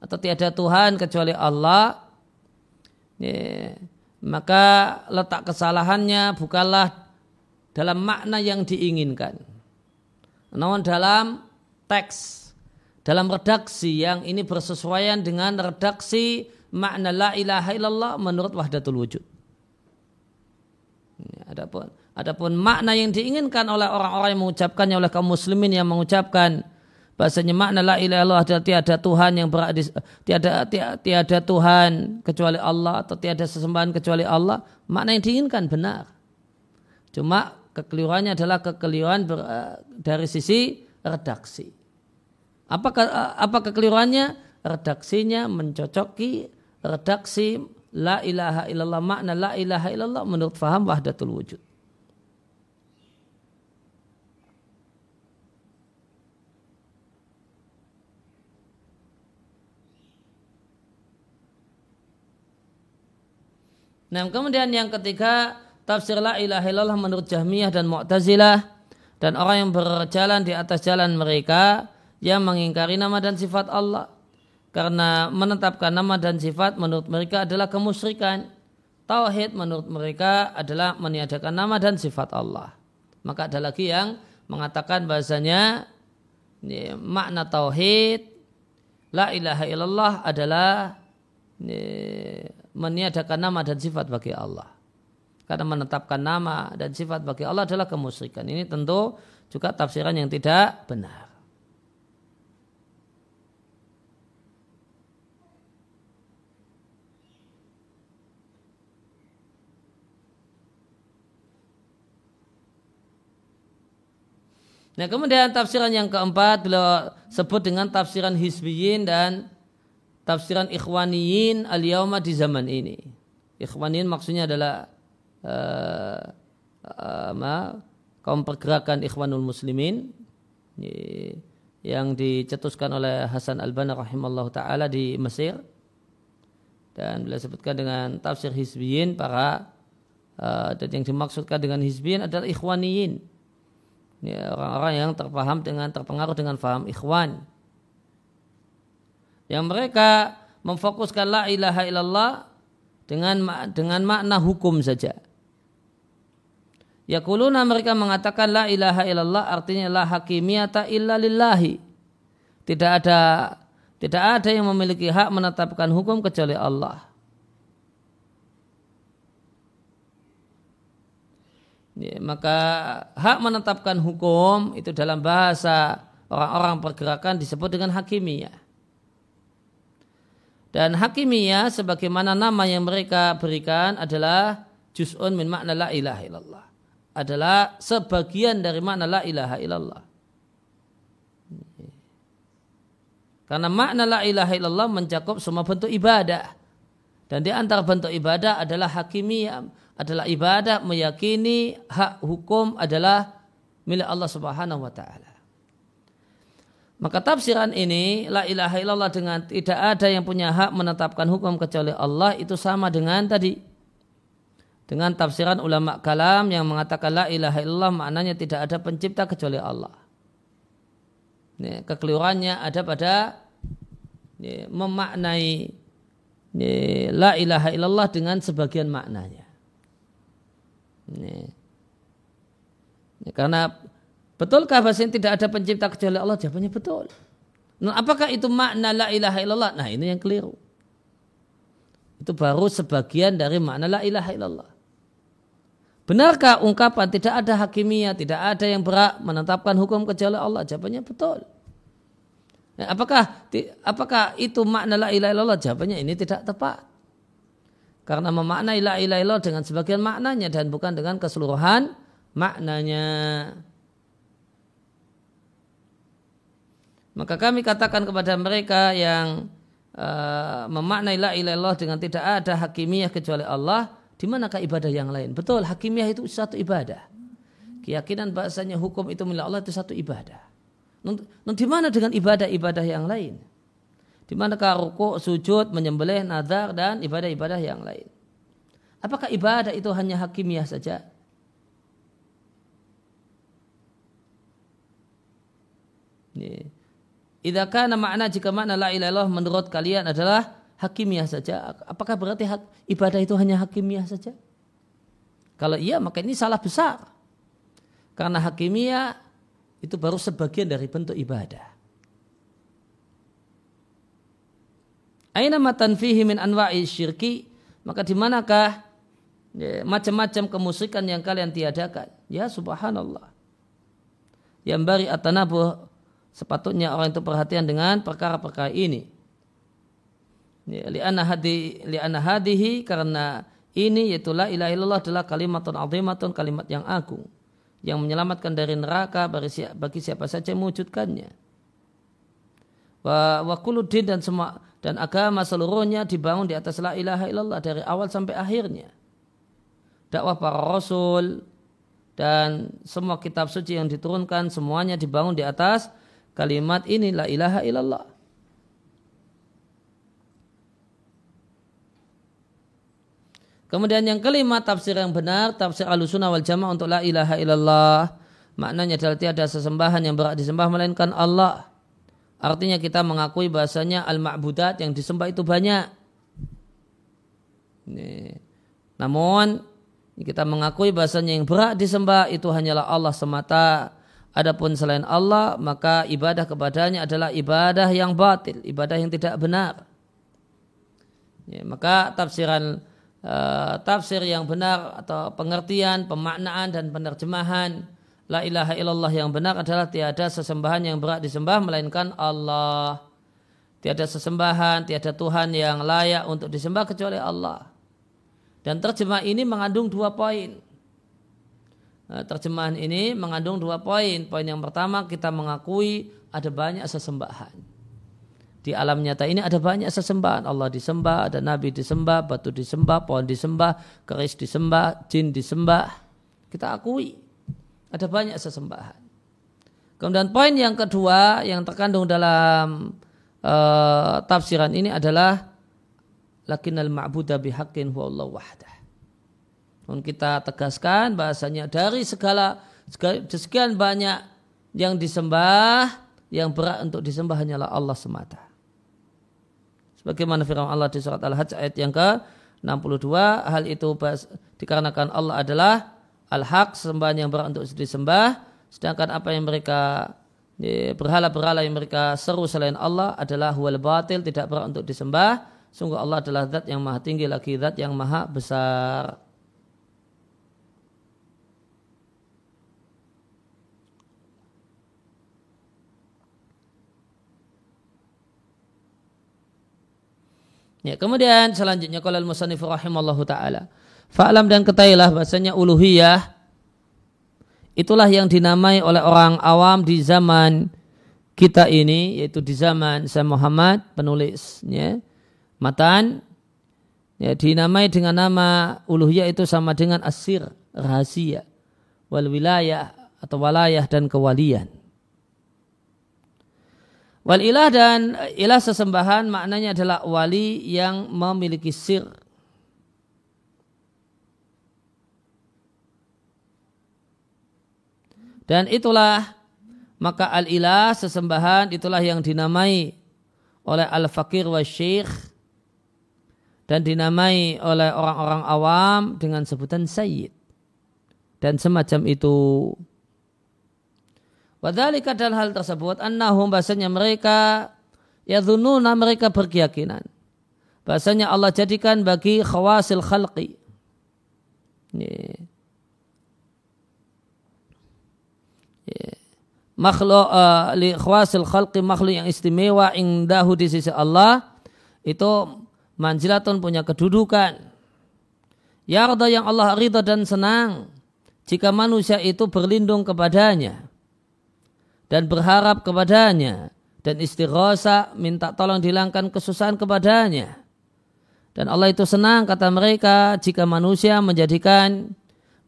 atau tiada Tuhan kecuali Allah. Ya, maka letak kesalahannya bukanlah dalam makna yang diinginkan. Namun dalam teks dalam redaksi yang ini bersesuaian dengan redaksi makna la ilaha illallah menurut wahdatul wujud adapun adapun makna yang diinginkan oleh orang-orang yang mengucapkannya oleh kaum muslimin yang mengucapkan bahasanya makna la ilaha illallah adalah tiada Tuhan yang berada tiada, tiada tiada Tuhan kecuali Allah atau tiada sesembahan kecuali Allah makna yang diinginkan benar. Cuma kekeliruannya adalah kekeliruan ber, eh, dari sisi redaksi. Apa eh, apa kekeliruannya? Redaksinya mencocoki redaksi la ilaha illallah makna la ilaha illallah menurut faham wahdatul wujud. Nah kemudian yang ketiga tafsir la ilaha illallah menurut Jahmiyah dan Mu'tazilah dan orang yang berjalan di atas jalan mereka yang mengingkari nama dan sifat Allah karena menetapkan nama dan sifat menurut mereka adalah kemusyrikan tauhid menurut mereka adalah meniadakan nama dan sifat Allah maka ada lagi yang mengatakan bahasanya ini, makna tauhid la ilaha illallah adalah ini, meniadakan nama dan sifat bagi Allah. Karena menetapkan nama dan sifat bagi Allah adalah kemusyrikan. Ini tentu juga tafsiran yang tidak benar. Nah kemudian tafsiran yang keempat beliau sebut dengan tafsiran hizbiyin dan tafsiran ikhwaniyin al-yauma di zaman ini. Ikhwaniyin maksudnya adalah uh, uh, kaum pergerakan ikhwanul muslimin yang dicetuskan oleh Hasan al-Banna rahimallahu taala di Mesir dan beliau sebutkan dengan tafsir hizbiyin para uh, dan yang dimaksudkan dengan hizbiyin adalah ikhwaniyin orang-orang yang terpaham dengan terpengaruh dengan faham ikhwan yang mereka memfokuskan la ilaha illallah dengan dengan makna hukum saja. Yakuluna mereka mengatakan la ilaha illallah artinya la hakimiyata illa lillahi. Tidak ada tidak ada yang memiliki hak menetapkan hukum kecuali Allah. Ya, maka hak menetapkan hukum itu dalam bahasa orang-orang pergerakan disebut dengan hakimiyah. Dan hakimiyah sebagaimana nama yang mereka berikan adalah juz'un min makna la ilaha illallah. Adalah sebagian dari makna la ilaha illallah. Karena makna la ilaha illallah mencakup semua bentuk ibadah. Dan di antara bentuk ibadah adalah hakimiyah, adalah ibadah meyakini hak hukum adalah milik Allah Subhanahu wa taala. Maka tafsiran ini la ilaha illallah dengan tidak ada yang punya hak menetapkan hukum kecuali Allah itu sama dengan tadi dengan tafsiran ulama kalam yang mengatakan la ilaha illallah maknanya tidak ada pencipta kecuali Allah. Ini, kekeliruannya ada pada ini, memaknai ini, la ilaha illallah dengan sebagian maknanya. Ini. Karena betulkah bahasa ini tidak ada pencipta kecuali Allah? Jawabannya betul. Nah, apakah itu makna la ilaha illallah? Nah ini yang keliru. Itu baru sebagian dari makna la ilaha illallah. Benarkah ungkapan tidak ada hakimiyah, tidak ada yang berhak menetapkan hukum kecuali Allah? Jawabannya betul. Nah, apakah apakah itu makna la ilaha illallah? Jawabannya ini tidak tepat. Karena memaknai la ilaha illallah dengan sebagian maknanya dan bukan dengan keseluruhan maknanya. Maka kami katakan kepada mereka yang uh, memaknai la ilaha illallah dengan tidak ada hakimiyah kecuali Allah, di manakah ibadah yang lain? Betul, hakimiyah itu satu ibadah. Keyakinan bahasanya hukum itu milik Allah itu satu ibadah. Nah, mana dengan ibadah-ibadah yang lain? Di manakah ruku, sujud, menyembelih, nazar dan ibadah-ibadah yang lain? Apakah ibadah itu hanya hakimiyah saja? Idza kana makna jika makna la ilaha menurut kalian adalah hakimiyah saja. Apakah berarti hak, ibadah itu hanya hakimiyah saja? Kalau iya maka ini salah besar. Karena hakimiyah itu baru sebagian dari bentuk ibadah. Aina matan fihi min anwa'i syirki maka di manakah ya, macam-macam kemusyrikan yang kalian tiadakan? Ya subhanallah. Yang bari atanabuh sepatutnya orang itu perhatian dengan perkara-perkara ini li'anna hadi li'anna hadihi karena ini yaitu la ilaha illallah adalah kalimatun azimatun kalimat yang agung yang menyelamatkan dari neraka bagi siapa, saja mewujudkannya. Wa, wa kuludin dan semua dan agama seluruhnya dibangun di atas la ilaha illallah dari awal sampai akhirnya. Dakwah para rasul dan semua kitab suci yang diturunkan semuanya dibangun di atas kalimat ini la ilaha illallah. Kemudian yang kelima tafsir yang benar tafsir alusuna wal jamaah untuk la ilaha illallah maknanya adalah tiada sesembahan yang berat disembah melainkan Allah. Artinya kita mengakui bahasanya al-ma'budat yang disembah itu banyak. Ini. Namun kita mengakui bahasanya yang berat disembah itu hanyalah Allah semata. Adapun selain Allah maka ibadah kepadanya adalah ibadah yang batil, ibadah yang tidak benar. Maka tafsiran uh, tafsir yang benar atau pengertian, pemaknaan dan penerjemahan La ilaha illallah yang benar adalah tiada sesembahan yang berat disembah melainkan Allah. Tiada sesembahan, tiada Tuhan yang layak untuk disembah kecuali Allah. Dan terjemah ini mengandung dua poin. Nah, terjemahan ini mengandung dua poin. Poin yang pertama kita mengakui ada banyak sesembahan di alam nyata ini ada banyak sesembahan. Allah disembah, ada Nabi disembah, batu disembah, pohon disembah, keris disembah, jin disembah. Kita akui ada banyak sesembahan. Kemudian poin yang kedua yang terkandung dalam uh, tafsiran ini adalah lakinnal ma'buda bihaqqin huwa Allah wahdah. Dan kita tegaskan bahasanya dari segala sekian banyak yang disembah yang berat untuk disembah hanyalah Allah semata. Sebagaimana firman Allah di surat Al-Hajj ayat yang ke-62, hal itu dikarenakan Allah adalah al-haq, sembahan yang berat untuk disembah, sedangkan apa yang mereka berhala-berhala yang mereka seru selain Allah adalah huwal batil, tidak berat untuk disembah. Sungguh Allah adalah zat yang maha tinggi lagi zat yang maha besar. Ya, kemudian selanjutnya kalau al-musannif rahimallahu taala. Fa'lam dan ketahuilah bahasanya uluhiyah. Itulah yang dinamai oleh orang awam di zaman kita ini yaitu di zaman saya Muhammad penulisnya matan. Ya dinamai dengan nama uluhiyah itu sama dengan asir rahasia wal wilayah atau walayah dan kewalian. Wal ilah dan ilah sesembahan maknanya adalah wali yang memiliki sir dan itulah maka al-ilah sesembahan itulah yang dinamai oleh al-fakir wa syekh dan dinamai oleh orang-orang awam dengan sebutan sayyid dan semacam itu. Wadhalika dan hal tersebut annahum bahasanya mereka ya yadhununa mereka berkeyakinan bahasanya Allah jadikan bagi khawasil khalqi. Yeah makhluk uh, li khwasil khalqi makhluk yang istimewa indahu di sisi Allah itu manjilatun punya kedudukan. Yarda yang Allah ridha dan senang jika manusia itu berlindung kepadanya dan berharap kepadanya dan istighosa minta tolong dihilangkan kesusahan kepadanya. Dan Allah itu senang kata mereka jika manusia menjadikan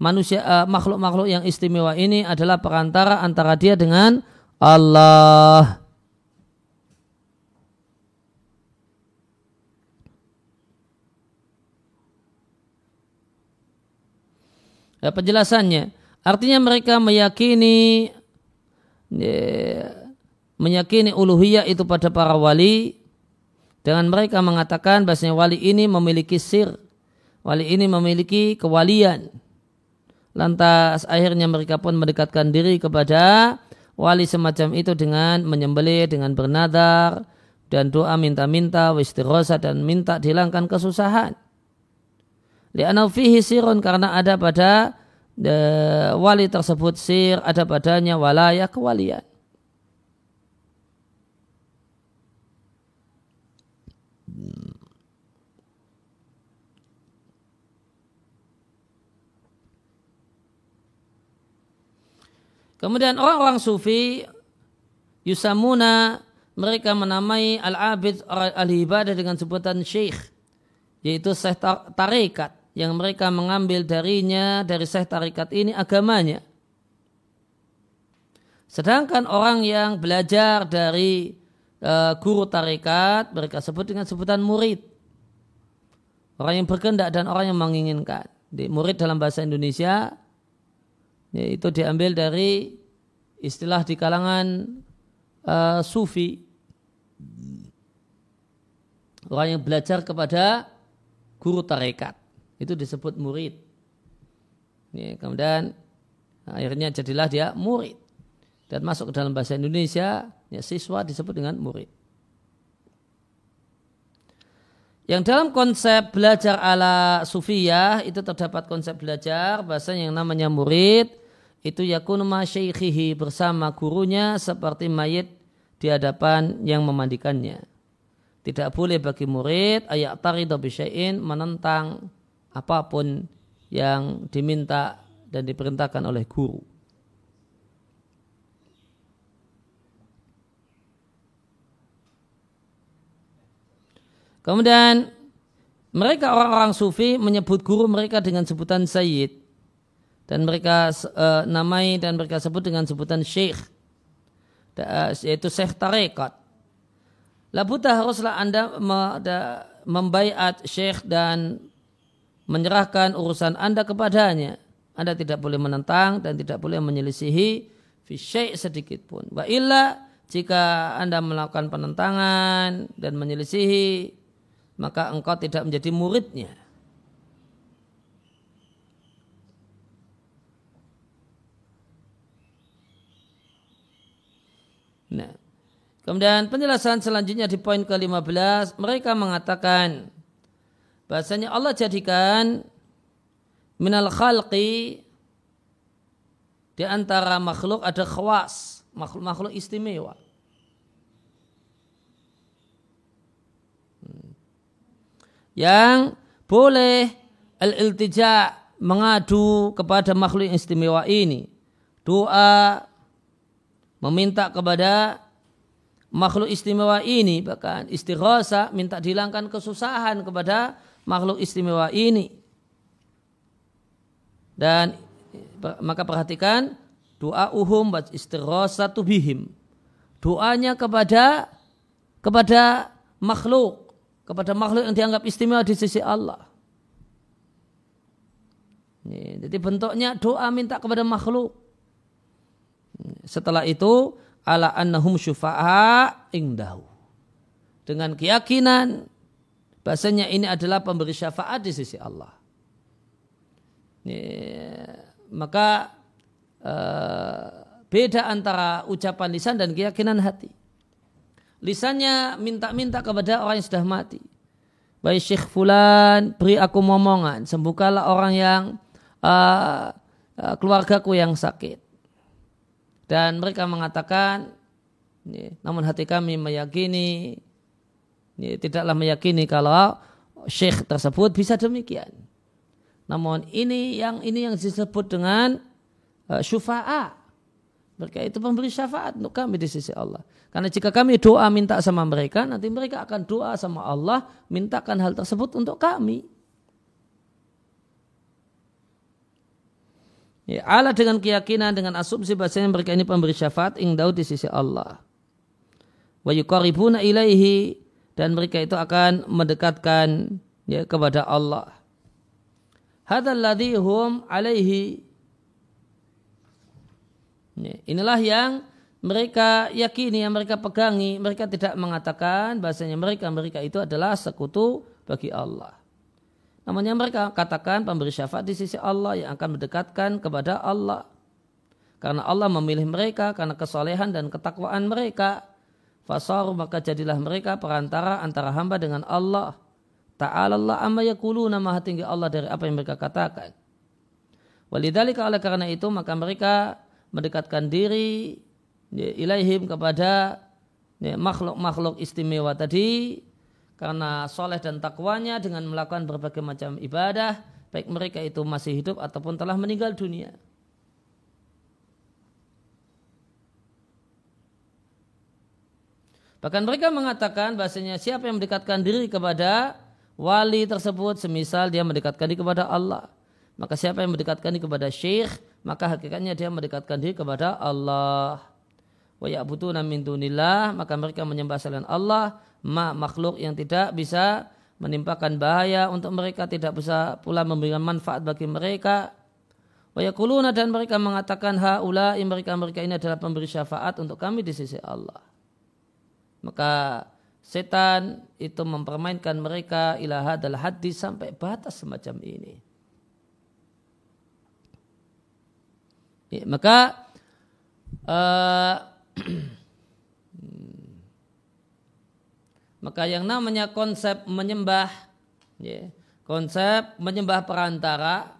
manusia uh, makhluk-makhluk yang istimewa ini adalah perantara antara dia dengan Allah. Ya, penjelasannya, artinya mereka meyakini ya, meyakini uluhiyah itu pada para wali dengan mereka mengatakan bahasanya wali ini memiliki sir, wali ini memiliki kewalian. Lantas akhirnya mereka pun mendekatkan diri kepada wali semacam itu dengan menyembelih, dengan bernadar, dan doa minta-minta, wistirosa dan minta dihilangkan kesusahan. Lianau fihi sirun karena ada pada de, wali tersebut sir, ada padanya walaya kewalian. Kemudian orang-orang sufi yusamuna mereka menamai al-abid al-ibadah dengan sebutan syekh yaitu syekh tarikat yang mereka mengambil darinya dari syekh tarikat ini agamanya. Sedangkan orang yang belajar dari uh, guru tarikat mereka sebut dengan sebutan murid. Orang yang berkendak dan orang yang menginginkan. Di murid dalam bahasa Indonesia itu diambil dari istilah di kalangan uh, sufi. Orang yang belajar kepada guru tarekat. Itu disebut murid. Ya, kemudian akhirnya jadilah dia murid. Dan masuk ke dalam bahasa Indonesia ya, siswa disebut dengan murid. Yang dalam konsep belajar ala sufiyah itu terdapat konsep belajar bahasa yang namanya murid itu yakunu masyaihihi bersama gurunya seperti mayit di hadapan yang memandikannya. Tidak boleh bagi murid ayat taridu bisyai'in menentang apa pun yang diminta dan diperintahkan oleh guru. Kemudian mereka orang-orang sufi menyebut guru mereka dengan sebutan sayyid dan mereka uh, namai dan mereka sebut dengan sebutan syekh yaitu syekh tarekat. Labuta haruslah anda membaiat syekh dan menyerahkan urusan anda kepadanya. Anda tidak boleh menentang dan tidak boleh menyelisihi fi syekh sedikit pun. Wa jika anda melakukan penentangan dan menyelisihi maka engkau tidak menjadi muridnya. Nah, kemudian penjelasan selanjutnya di poin ke-15, mereka mengatakan bahasanya Allah jadikan minal khalqi di antara makhluk ada khawas, makhluk-makhluk istimewa. Yang boleh al-iltija mengadu kepada makhluk istimewa ini. Doa, meminta kepada makhluk istimewa ini bahkan istighosa minta dihilangkan kesusahan kepada makhluk istimewa ini. Dan maka perhatikan doa uhum istighosa bihim. Doanya kepada kepada makhluk kepada makhluk yang dianggap istimewa di sisi Allah. Jadi bentuknya doa minta kepada makhluk setelah itu ala annahum syufa'a ingdahu. Dengan keyakinan bahasanya ini adalah pemberi syafaat di sisi Allah. maka uh, beda antara ucapan lisan dan keyakinan hati. Lisannya minta-minta kepada orang yang sudah mati. Baik Syekh Fulan, beri aku momongan, sembuhkanlah orang yang uh, uh, keluargaku yang sakit dan mereka mengatakan namun hati kami meyakini tidaklah meyakini kalau syekh tersebut bisa demikian. Namun ini yang ini yang disebut dengan uh, syufa'a. Mereka itu memberi syafaat untuk kami di sisi Allah. Karena jika kami doa minta sama mereka nanti mereka akan doa sama Allah mintakan hal tersebut untuk kami Ya, Allah dengan keyakinan dengan asumsi bahasanya mereka ini pemberi syafaat ingdau di sisi Allah. Wa yuqaribuna ilaihi dan mereka itu akan mendekatkan ya kepada Allah. Hadzal ladzi hum alaihi ya, inilah yang mereka yakini, yang mereka pegangi, mereka tidak mengatakan bahasanya mereka mereka itu adalah sekutu bagi Allah. Namun yang mereka katakan pemberi syafaat di sisi Allah yang akan mendekatkan kepada Allah. Karena Allah memilih mereka karena kesolehan dan ketakwaan mereka. Fasar maka jadilah mereka perantara antara hamba dengan Allah. Ta'ala Allah amma yakulu nama tinggi Allah dari apa yang mereka katakan. Walidhalika oleh karena itu maka mereka mendekatkan diri ilaihim kepada makhluk-makhluk istimewa tadi karena soleh dan takwanya dengan melakukan berbagai macam ibadah, baik mereka itu masih hidup ataupun telah meninggal dunia. Bahkan mereka mengatakan bahasanya siapa yang mendekatkan diri kepada wali tersebut semisal dia mendekatkan diri kepada Allah. Maka siapa yang mendekatkan diri kepada syekh, maka hakikatnya dia mendekatkan diri kepada Allah. Wa ya'buduna min dunillah, maka mereka menyembah selain Allah ma makhluk yang tidak bisa menimpakan bahaya untuk mereka tidak bisa pula memberikan manfaat bagi mereka Wayakuluna dan mereka mengatakan haula mereka mereka ini adalah pemberi syafaat untuk kami di sisi Allah. Maka setan itu mempermainkan mereka ilaha adalah hadis sampai batas semacam ini. Ya, maka uh, Maka yang namanya konsep menyembah, ya, konsep menyembah perantara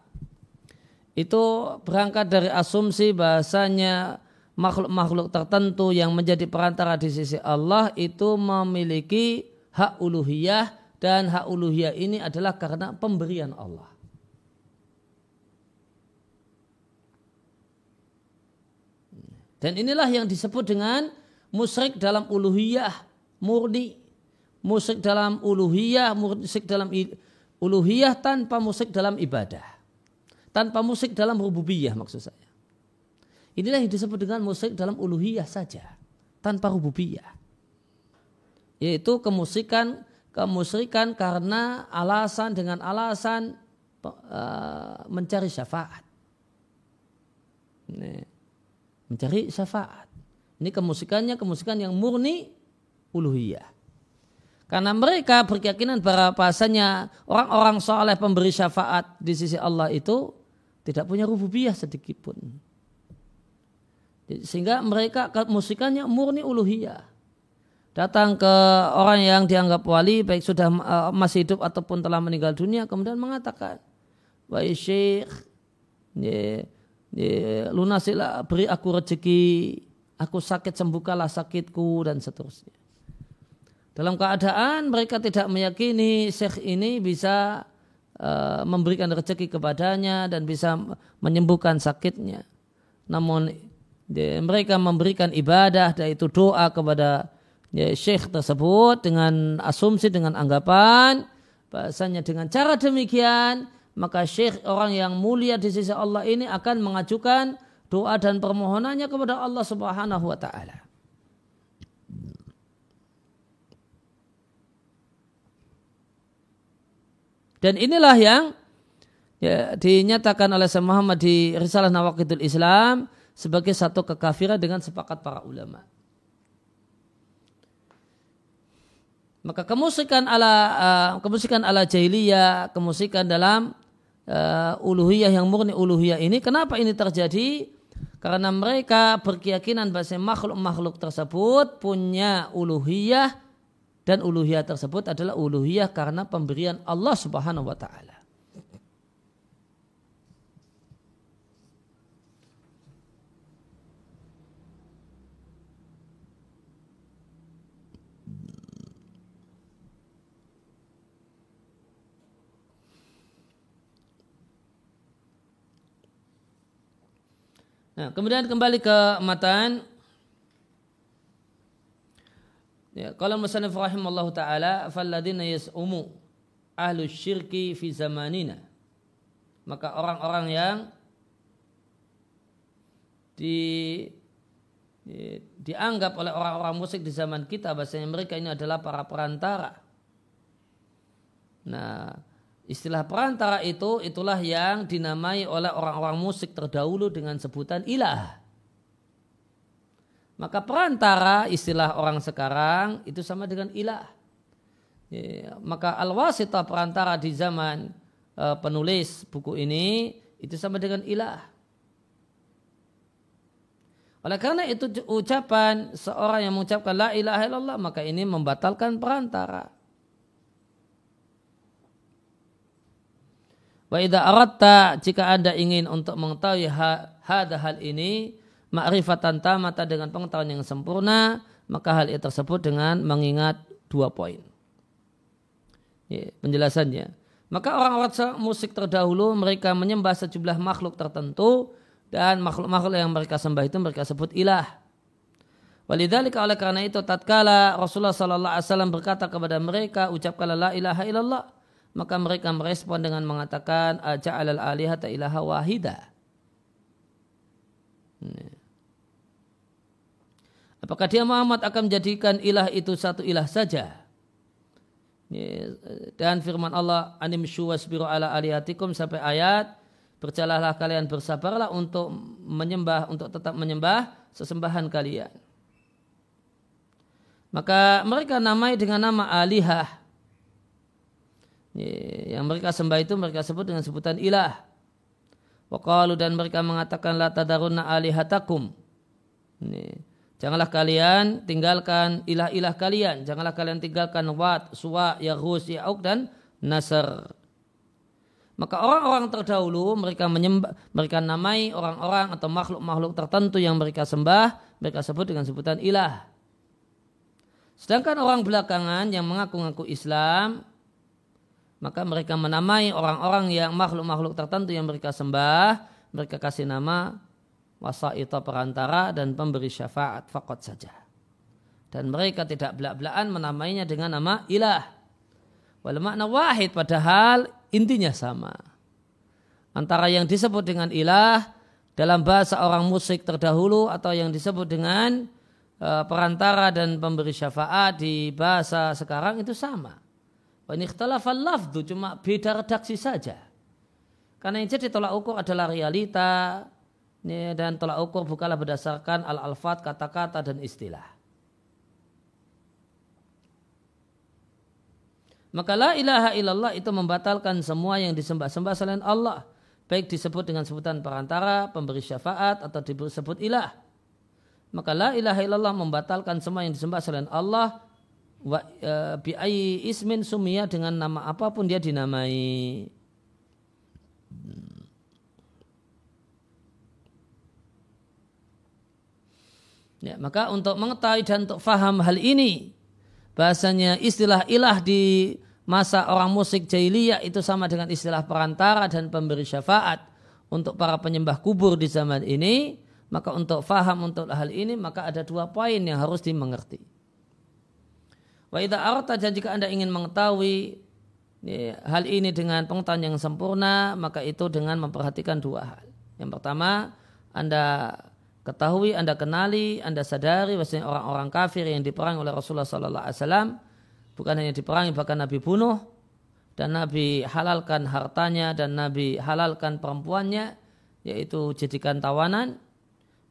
itu berangkat dari asumsi bahasanya makhluk-makhluk tertentu yang menjadi perantara di sisi Allah itu memiliki hak uluhiyah dan hak uluhiyah ini adalah karena pemberian Allah. Dan inilah yang disebut dengan musyrik dalam uluhiyah murni musik dalam uluhiyah, musik dalam uluhiyah tanpa musik dalam ibadah. Tanpa musik dalam rububiyah maksud saya. Inilah yang disebut dengan musik dalam uluhiyah saja, tanpa rububiyah. Yaitu kemusikan kemusyrikan karena alasan dengan alasan uh, mencari syafaat. Mencari syafaat. Ini kemusikannya kemusikan yang murni uluhiyah. Karena mereka berkeyakinan bahasanya orang-orang soleh pemberi syafaat di sisi Allah itu tidak punya rububiyah sedikit pun. Sehingga mereka musikannya murni uluhiyah. Datang ke orang yang dianggap wali baik sudah uh, masih hidup ataupun telah meninggal dunia kemudian mengatakan, Wahai syekh, ye, ye, lunasilah beri aku rezeki, aku sakit sembuhkanlah sakitku dan seterusnya. Dalam keadaan mereka tidak meyakini syekh ini bisa uh, memberikan rezeki kepadanya dan bisa menyembuhkan sakitnya. Namun de, mereka memberikan ibadah yaitu doa kepada ya, syekh tersebut dengan asumsi dengan anggapan bahasanya dengan cara demikian maka syekh orang yang mulia di sisi Allah ini akan mengajukan doa dan permohonannya kepada Allah Subhanahu wa taala. Dan inilah yang ya, dinyatakan oleh Syekh Muhammad di Risalah Nawakidul Islam sebagai satu kekafiran dengan sepakat para ulama. Maka kemusikan ala uh, kemusikan ala jahiliyah, kemusikan dalam uh, uluhiyah yang murni uluhiyah ini, kenapa ini terjadi? Karena mereka berkeyakinan bahwa makhluk-makhluk tersebut punya uluhiyah dan uluhiyah tersebut adalah uluhiyah karena pemberian Allah Subhanahu wa taala. Nah, kemudian kembali ke matan Ya, kalau musannif Allah taala falladina yas'umu ahlu syirki fi zamanina. Maka orang-orang yang di, di dianggap oleh orang-orang musik di zaman kita bahasanya mereka ini adalah para perantara. Nah, istilah perantara itu itulah yang dinamai oleh orang-orang musik terdahulu dengan sebutan ilah. Maka perantara istilah orang sekarang itu sama dengan ilah. Ya, maka al-wasita perantara di zaman uh, penulis buku ini itu sama dengan ilah. Oleh karena itu ucapan seorang yang mengucapkan la ilaha illallah maka ini membatalkan perantara. Wa idza aratta jika Anda ingin untuk mengetahui hal hal ini ma'rifatan tamata dengan pengetahuan yang sempurna, maka hal itu tersebut dengan mengingat dua poin. Ya, penjelasannya. Maka orang-orang musik terdahulu mereka menyembah sejumlah makhluk tertentu dan makhluk-makhluk yang mereka sembah itu mereka sebut ilah. Walidhalika oleh karena itu tatkala Rasulullah wasallam berkata kepada mereka ucapkanlah la ilaha illallah maka mereka merespon dengan mengatakan aja'alal alihata ilaha wahida. Nah. Apakah dia Muhammad akan menjadikan ilah itu satu ilah saja? Dan firman Allah anim wasbiru ala alihatikum sampai ayat berjalanlah kalian bersabarlah untuk menyembah untuk tetap menyembah sesembahan kalian. Maka mereka namai dengan nama alihah. Yang mereka sembah itu mereka sebut dengan sebutan ilah. Waqalu dan mereka mengatakan la tadarunna alihatakum. Ini Janganlah kalian tinggalkan ilah-ilah kalian. Janganlah kalian tinggalkan Wat, Suwa, Yahus, Ya'uk dan Nasr. Maka orang-orang terdahulu mereka menyembah, mereka namai orang-orang atau makhluk-makhluk tertentu yang mereka sembah, mereka sebut dengan sebutan ilah. Sedangkan orang belakangan yang mengaku-ngaku Islam, maka mereka menamai orang-orang yang makhluk-makhluk tertentu yang mereka sembah, mereka kasih nama wasaita perantara dan pemberi syafaat fakot saja. Dan mereka tidak belak-belakan menamainya dengan nama ilah. Walau makna wahid padahal intinya sama. Antara yang disebut dengan ilah dalam bahasa orang musik terdahulu atau yang disebut dengan uh, perantara dan pemberi syafaat di bahasa sekarang itu sama. Ikhtilafal lafdu cuma beda redaksi saja. Karena yang jadi tolak ukur adalah realita, dan tolak ukur bukanlah berdasarkan al-alfat, kata-kata dan istilah. Maka la ilaha illallah itu membatalkan semua yang disembah-sembah selain Allah. Baik disebut dengan sebutan perantara, pemberi syafaat, atau disebut ilah. Maka la ilaha illallah membatalkan semua yang disembah selain Allah. Wa, e, bi ismin sumia dengan nama apa pun dia dinamai. Ya, maka untuk mengetahui dan untuk faham hal ini, bahasanya istilah ilah di masa orang musik jahiliyah itu sama dengan istilah perantara dan pemberi syafaat untuk para penyembah kubur di zaman ini, maka untuk faham untuk hal ini maka ada dua poin yang harus dimengerti. Wa idza arata dan jika Anda ingin mengetahui ya, hal ini dengan pengetahuan yang sempurna, maka itu dengan memperhatikan dua hal. Yang pertama, Anda ketahui, Anda kenali, Anda sadari bahwasanya orang-orang kafir yang diperangi oleh Rasulullah sallallahu alaihi wasallam bukan hanya diperangi bahkan Nabi bunuh dan Nabi halalkan hartanya dan Nabi halalkan perempuannya yaitu jadikan tawanan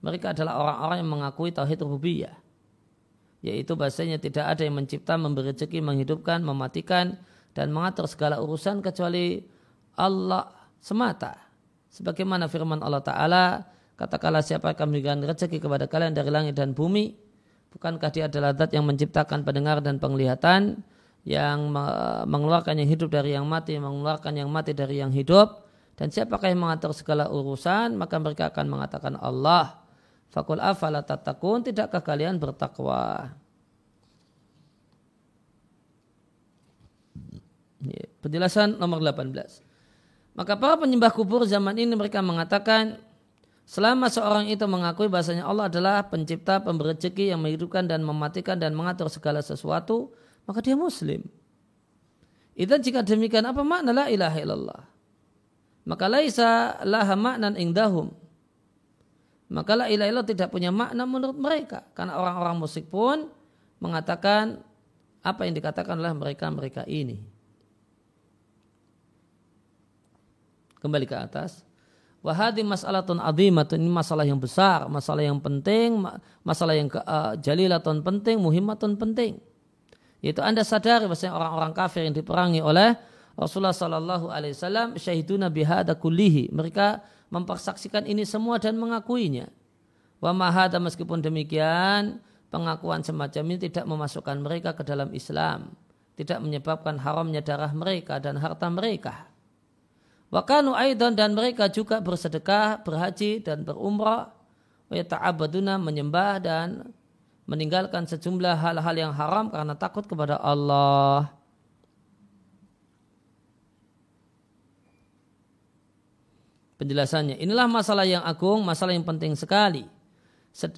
mereka adalah orang-orang yang mengakui tauhid rububiyah yaitu bahasanya tidak ada yang mencipta, memberi rezeki, menghidupkan, mematikan dan mengatur segala urusan kecuali Allah semata. Sebagaimana firman Allah Ta'ala, katakanlah siapa akan memberikan rezeki kepada kalian dari langit dan bumi, bukankah dia adalah zat yang menciptakan pendengar dan penglihatan, yang mengeluarkan yang hidup dari yang mati, mengeluarkan yang mati dari yang hidup, dan siapakah yang mengatur segala urusan, maka mereka akan mengatakan Allah. Fakul afala tatakun, tidakkah kalian bertakwa? Penjelasan nomor 18. Maka para penyembah kubur zaman ini mereka mengatakan selama seorang itu mengakui bahasanya Allah adalah pencipta, pemberi yang menghidupkan dan mematikan dan mengatur segala sesuatu, maka dia muslim. Itu jika demikian apa makna la ilaha illallah? Maka laisa laha maknan indahum maka la ilaha illallah tidak punya makna menurut mereka. Karena orang-orang musyrik pun mengatakan apa yang dikatakan oleh mereka-mereka ini. Kembali ke atas. Wahadi mas'alatun azimatun ini masalah yang besar, masalah yang penting, masalah yang uh, jalilatun penting, muhimmatun penting. Yaitu anda sadari bahwa orang-orang kafir yang diperangi oleh Rasulullah Sallallahu Alaihi Wasallam syahiduna bihada kullihi. Mereka mempersaksikan ini semua dan mengakuinya. Wa mahada meskipun demikian, pengakuan semacam ini tidak memasukkan mereka ke dalam Islam. Tidak menyebabkan haramnya darah mereka dan harta mereka. Wakanu aidan dan mereka juga bersedekah, berhaji dan berumrah. Wa ta'abaduna menyembah dan meninggalkan sejumlah hal-hal yang haram karena takut kepada Allah. penjelasannya. Inilah masalah yang agung, masalah yang penting sekali.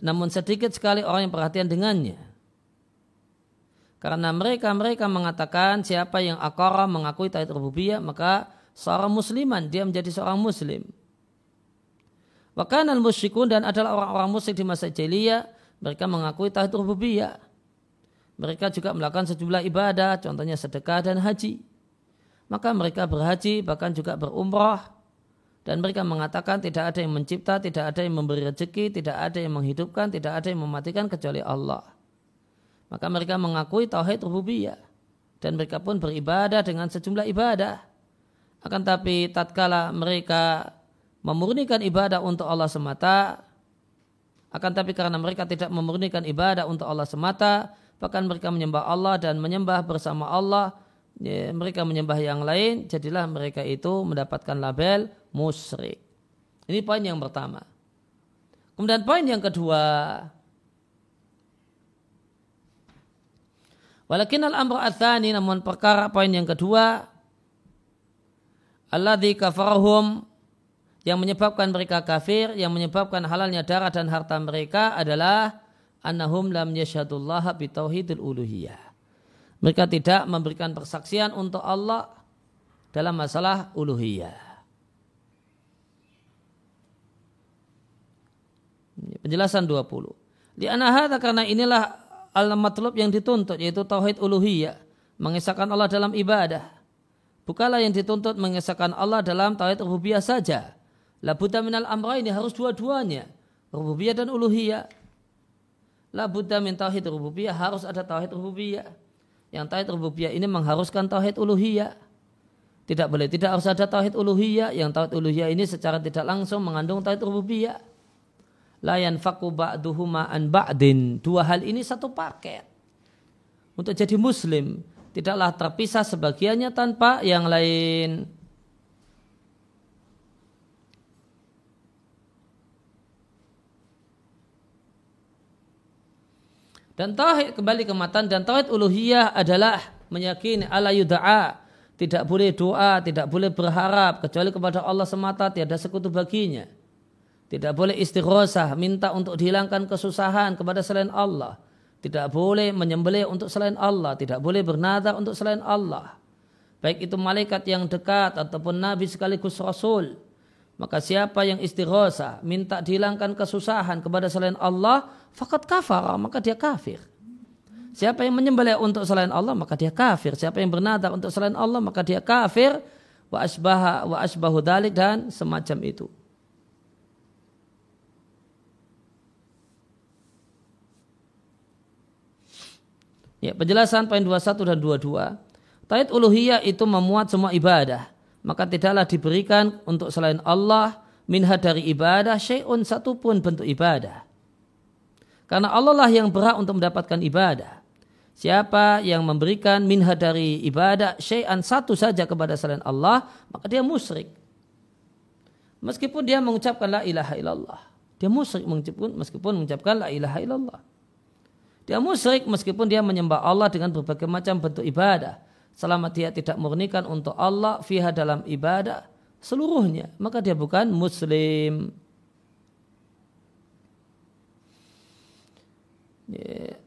Namun sedikit sekali orang yang perhatian dengannya. Karena mereka-mereka mengatakan siapa yang akara mengakui tauhid rububiyah maka seorang musliman dia menjadi seorang muslim. Bahkan al musyrikun dan adalah orang-orang musyrik di masa jahiliyah mereka mengakui tauhid rububiyah. Mereka juga melakukan sejumlah ibadah, contohnya sedekah dan haji. Maka mereka berhaji bahkan juga berumrah dan mereka mengatakan tidak ada yang mencipta, tidak ada yang memberi rezeki, tidak ada yang menghidupkan, tidak ada yang mematikan kecuali Allah. Maka mereka mengakui tauhid rububiyah dan mereka pun beribadah dengan sejumlah ibadah. Akan tapi tatkala mereka memurnikan ibadah untuk Allah semata, akan tapi karena mereka tidak memurnikan ibadah untuk Allah semata, bahkan mereka menyembah Allah dan menyembah bersama Allah, ya, mereka menyembah yang lain, jadilah mereka itu mendapatkan label musyrik. Ini poin yang pertama. Kemudian poin yang kedua. Walakin al-amr namun perkara poin yang kedua alladzi kafarahum yang menyebabkan mereka kafir, yang menyebabkan halalnya darah dan harta mereka adalah annahum lam yashhadullaha bitauhidil uluhiyah. Mereka tidak memberikan persaksian untuk Allah dalam masalah uluhiyah. Penjelasan 20. Di anahata karena inilah al-matlub yang dituntut yaitu tauhid uluhiyah, mengesahkan Allah dalam ibadah. Bukalah yang dituntut mengesahkan Allah dalam tauhid rububiyah saja. La buddha minal amra ini harus dua-duanya, rububiyah dan uluhiyah. La buddha min tauhid rububiyah harus ada tauhid rububiyah. Yang tauhid rububiyah ini mengharuskan tauhid uluhiyah. Tidak boleh tidak harus ada tauhid uluhiyah. Yang tauhid uluhiyah ini secara tidak langsung mengandung tauhid rububiyah layan faku ba'duhuma an ba'din. Dua hal ini satu paket. Untuk jadi muslim, tidaklah terpisah sebagiannya tanpa yang lain. Dan tauhid kembali ke matan dan tauhid uluhiyah adalah meyakini ala yuda'a tidak boleh doa, tidak boleh berharap kecuali kepada Allah semata tiada sekutu baginya. Tidak boleh istighosah, minta untuk dihilangkan kesusahan kepada selain Allah. Tidak boleh menyembelih untuk selain Allah, tidak boleh bernadar untuk selain Allah. Baik itu malaikat yang dekat ataupun nabi sekaligus rasul. Maka siapa yang istighosa, minta dihilangkan kesusahan kepada selain Allah, fakat kafar, maka dia kafir. Siapa yang menyembelih untuk selain Allah, maka dia kafir. Siapa yang bernadar untuk selain Allah, maka dia kafir. Wa asbaha wa asbahu dalik dan semacam itu. Ya, penjelasan poin 21 dan 22. Tauhid uluhiyah itu memuat semua ibadah. Maka tidaklah diberikan untuk selain Allah minha dari ibadah syai'un satupun bentuk ibadah. Karena Allah lah yang berhak untuk mendapatkan ibadah. Siapa yang memberikan minha dari ibadah syai'an satu saja kepada selain Allah, maka dia musyrik. Meskipun dia mengucapkan la ilaha illallah. Dia musyrik meskipun, meskipun mengucapkan la ilaha illallah. Dia musyrik meskipun dia menyembah Allah dengan berbagai macam bentuk ibadah. Selama dia tidak murnikan untuk Allah fiha dalam ibadah seluruhnya, maka dia bukan muslim. Ya.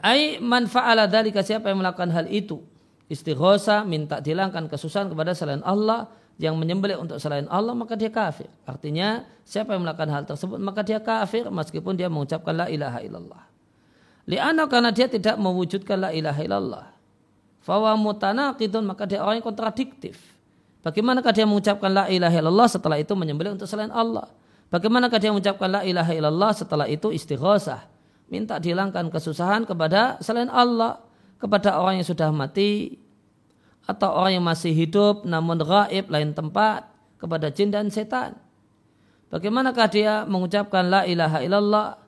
Ai man fa'ala dzalika siapa yang melakukan hal itu? Istighosa minta dilangkan kesusahan kepada selain Allah yang menyembelih untuk selain Allah maka dia kafir. Artinya siapa yang melakukan hal tersebut maka dia kafir meskipun dia mengucapkan la ilaha illallah. Li'ana karena dia tidak mewujudkan la ilaha illallah. Fawa mutanaqidun maka dia orang yang kontradiktif. Bagaimanakah dia mengucapkan la ilaha illallah setelah itu menyembelih untuk selain Allah? Bagaimanakah dia mengucapkan la ilaha illallah setelah itu istighosah? Minta dihilangkan kesusahan kepada selain Allah. Kepada orang yang sudah mati. Atau orang yang masih hidup namun gaib lain tempat. Kepada jin dan setan. Bagaimanakah dia mengucapkan la ilaha illallah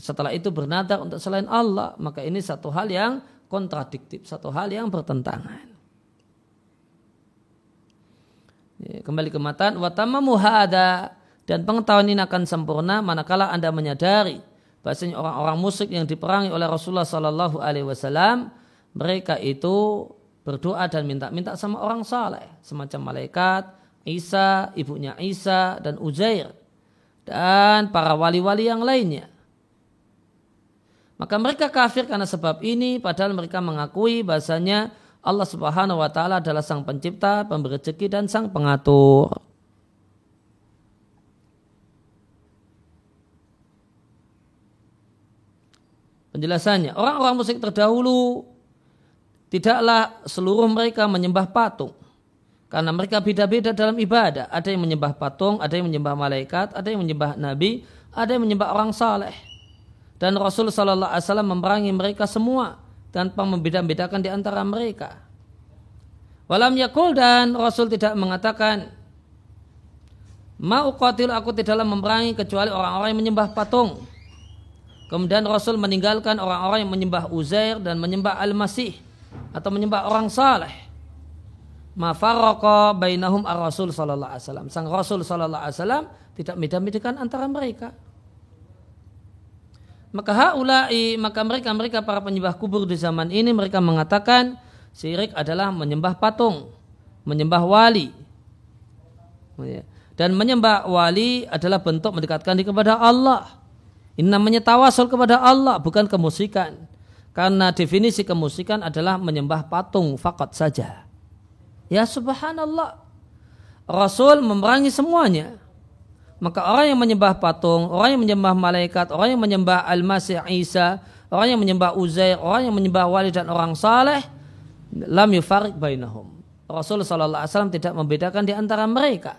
setelah itu bernadar untuk selain Allah, maka ini satu hal yang kontradiktif, satu hal yang bertentangan. Ya, kembali ke matan, watama muhada dan pengetahuan ini akan sempurna manakala anda menyadari bahasanya orang-orang musyrik yang diperangi oleh Rasulullah Sallallahu Alaihi Wasallam mereka itu berdoa dan minta-minta sama orang saleh semacam malaikat Isa, ibunya Isa dan Uzair dan para wali-wali yang lainnya. Maka mereka kafir karena sebab ini padahal mereka mengakui bahasanya Allah Subhanahu wa taala adalah sang pencipta, pemberi rezeki dan sang pengatur. Penjelasannya, orang-orang musyrik terdahulu tidaklah seluruh mereka menyembah patung. Karena mereka beda-beda dalam ibadah. Ada yang menyembah patung, ada yang menyembah malaikat, ada yang menyembah nabi, ada yang menyembah orang saleh dan Rasul Shallallahu Alaihi Wasallam memerangi mereka semua tanpa membeda-bedakan di antara mereka. Walam yakul dan Rasul tidak mengatakan Mau qatil aku tidaklah memerangi kecuali orang-orang yang menyembah patung. Kemudian Rasul meninggalkan orang-orang yang menyembah Uzair dan menyembah Al-Masih atau menyembah orang saleh. Ma farraqa bainahum ar-Rasul sallallahu alaihi wasallam. Sang Rasul sallallahu alaihi wasallam tidak beda-bedakan antara mereka. Maka haulai, maka mereka mereka para penyembah kubur di zaman ini mereka mengatakan syirik adalah menyembah patung, menyembah wali. Dan menyembah wali adalah bentuk mendekatkan diri kepada Allah. Ini namanya tawasul kepada Allah, bukan kemusikan. Karena definisi kemusikan adalah menyembah patung fakat saja. Ya subhanallah. Rasul memerangi semuanya. Maka orang yang menyembah patung, orang yang menyembah malaikat, orang yang menyembah Al-Masih Isa, orang yang menyembah Uzair, orang yang menyembah wali dan orang saleh, lam yufarik bainahum. Rasul sallallahu alaihi wasallam tidak membedakan di antara mereka.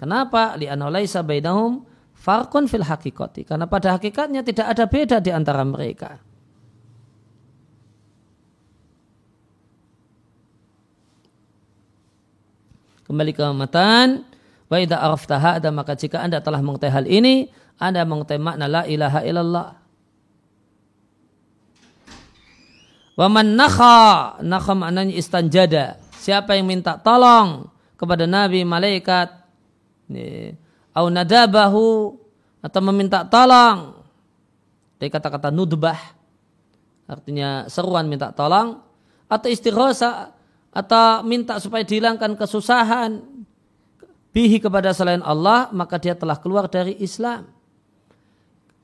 Kenapa? Li'annahu laisa bainahum farqun fil hakikati. Karena pada hakikatnya tidak ada beda di antara mereka. Kembali ke matan. Wa idza araftaha ada maka jika Anda telah mengetahui hal ini, Anda mengetahui makna la ilaha illallah. Wa man nakha, nakha maknanya istanjada. Siapa yang minta tolong kepada nabi, malaikat, au nadabahu atau meminta tolong dari kata-kata nudbah artinya seruan minta tolong atau istighosa atau minta supaya dihilangkan kesusahan bihi kepada selain Allah maka dia telah keluar dari Islam.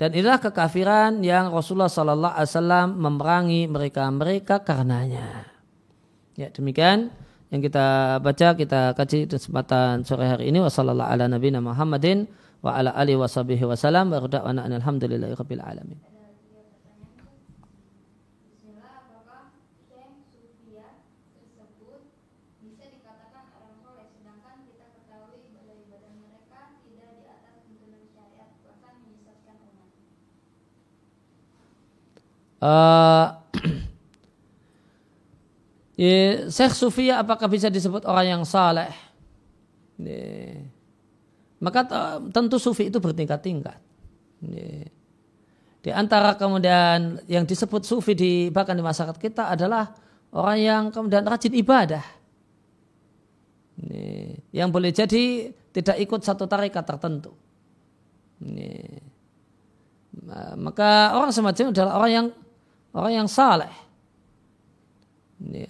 Dan inilah kekafiran yang Rasulullah Sallallahu Alaihi Wasallam memerangi mereka-mereka karenanya. Ya demikian yang kita baca kita kaji kesempatan sore hari ini. Ala nabiyina Muhammadin wa ala alihi wasallam wa rabbil alamin. Uh, Syekh Sufia apakah bisa disebut orang yang saleh? Maka tentu sufi itu bertingkat-tingkat. Di antara kemudian yang disebut sufi di bahkan di masyarakat kita adalah orang yang kemudian rajin ibadah. Ya. Yang boleh jadi tidak ikut satu tarikat tertentu. Ya. Maka orang semacam adalah orang yang orang yang saleh.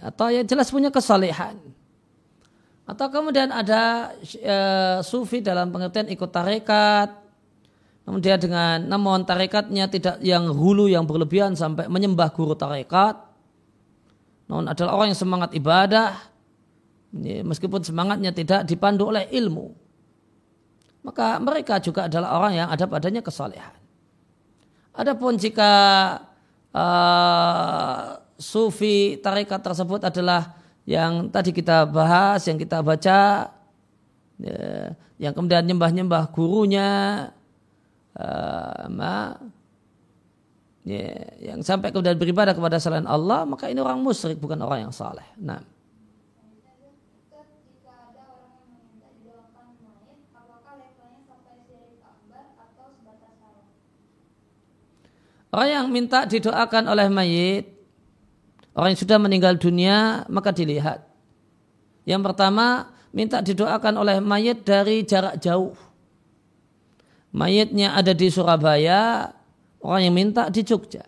Atau yang jelas punya kesalehan. Atau kemudian ada e, sufi dalam pengertian ikut tarekat. Namun dia dengan namun tarekatnya tidak yang hulu yang berlebihan sampai menyembah guru tarekat. Namun adalah orang yang semangat ibadah. Meskipun semangatnya tidak dipandu oleh ilmu. Maka mereka juga adalah orang yang ada padanya kesalehan. Adapun jika uh, sufi tarekat tersebut adalah yang tadi kita bahas, yang kita baca, ya, yang kemudian nyembah-nyembah gurunya, uh, ma, ya, yang sampai kemudian beribadah kepada selain Allah, maka ini orang musyrik bukan orang yang saleh. Nah. Orang yang minta didoakan oleh mayit, orang yang sudah meninggal dunia, maka dilihat. Yang pertama, minta didoakan oleh mayit dari jarak jauh. Mayitnya ada di Surabaya, orang yang minta di Jogja.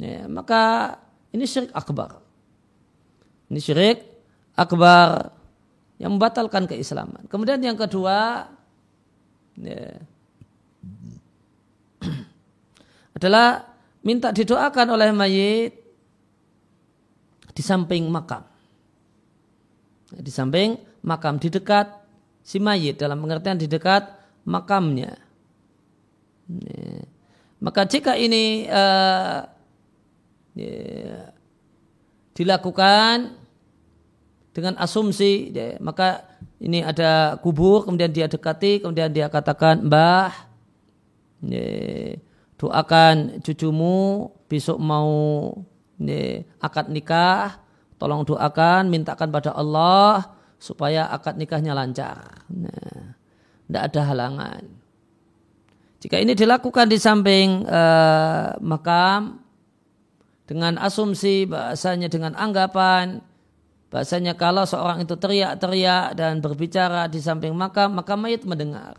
Ya, maka ini syirik akbar. Ini syirik akbar yang membatalkan keislaman. Kemudian yang kedua, ya, adalah minta didoakan oleh mayit di samping makam. Di samping makam di dekat si mayit dalam pengertian di dekat makamnya. Maka jika ini uh, ya, dilakukan dengan asumsi, ya, maka ini ada kubur, kemudian dia dekati, kemudian dia katakan, Mbah, ya, doakan cucumu besok mau ini, akad nikah, tolong doakan, mintakan pada Allah supaya akad nikahnya lancar. Nah, tidak ada halangan. Jika ini dilakukan di samping uh, makam dengan asumsi bahasanya dengan anggapan bahasanya kalau seorang itu teriak-teriak dan berbicara di samping makam maka mayat mendengar.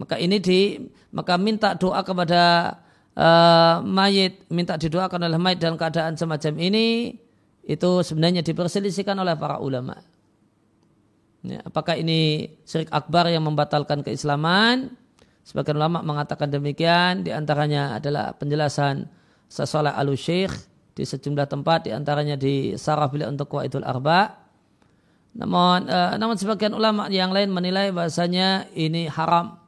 Maka ini di maka minta doa kepada uh, mayit, minta didoakan oleh mayit dalam keadaan semacam ini itu sebenarnya diperselisihkan oleh para ulama. Ya, apakah ini syirik akbar yang membatalkan keislaman? Sebagian ulama mengatakan demikian. Di antaranya adalah penjelasan sesolah al syekh di sejumlah tempat, di antaranya di Sarah bila untuk Qaidul Arba. Namun, uh, namun sebagian ulama yang lain menilai bahasanya ini haram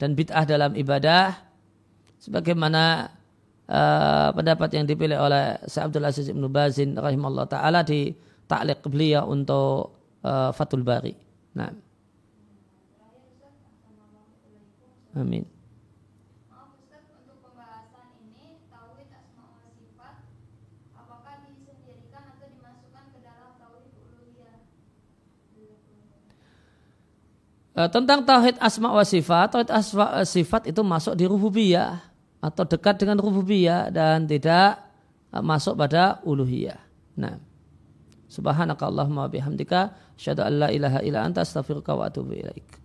dan bid'ah dalam ibadah sebagaimana uh, pendapat yang dipilih oleh Syekh Abdul Aziz Ibn Bazin rahimahullah taala di ta'liq beliau untuk uh, Fathul Bari. Nah. Amin. Tentang tauhid asma wa sifat, tauhid asma wa sifat itu masuk di rububiyah atau dekat dengan rububiyah dan tidak eh, masuk pada uluhiyah. Nah, subhanakallahumma bihamdika asyhadu an la ilaha illa anta astaghfiruka wa atubu ilaik.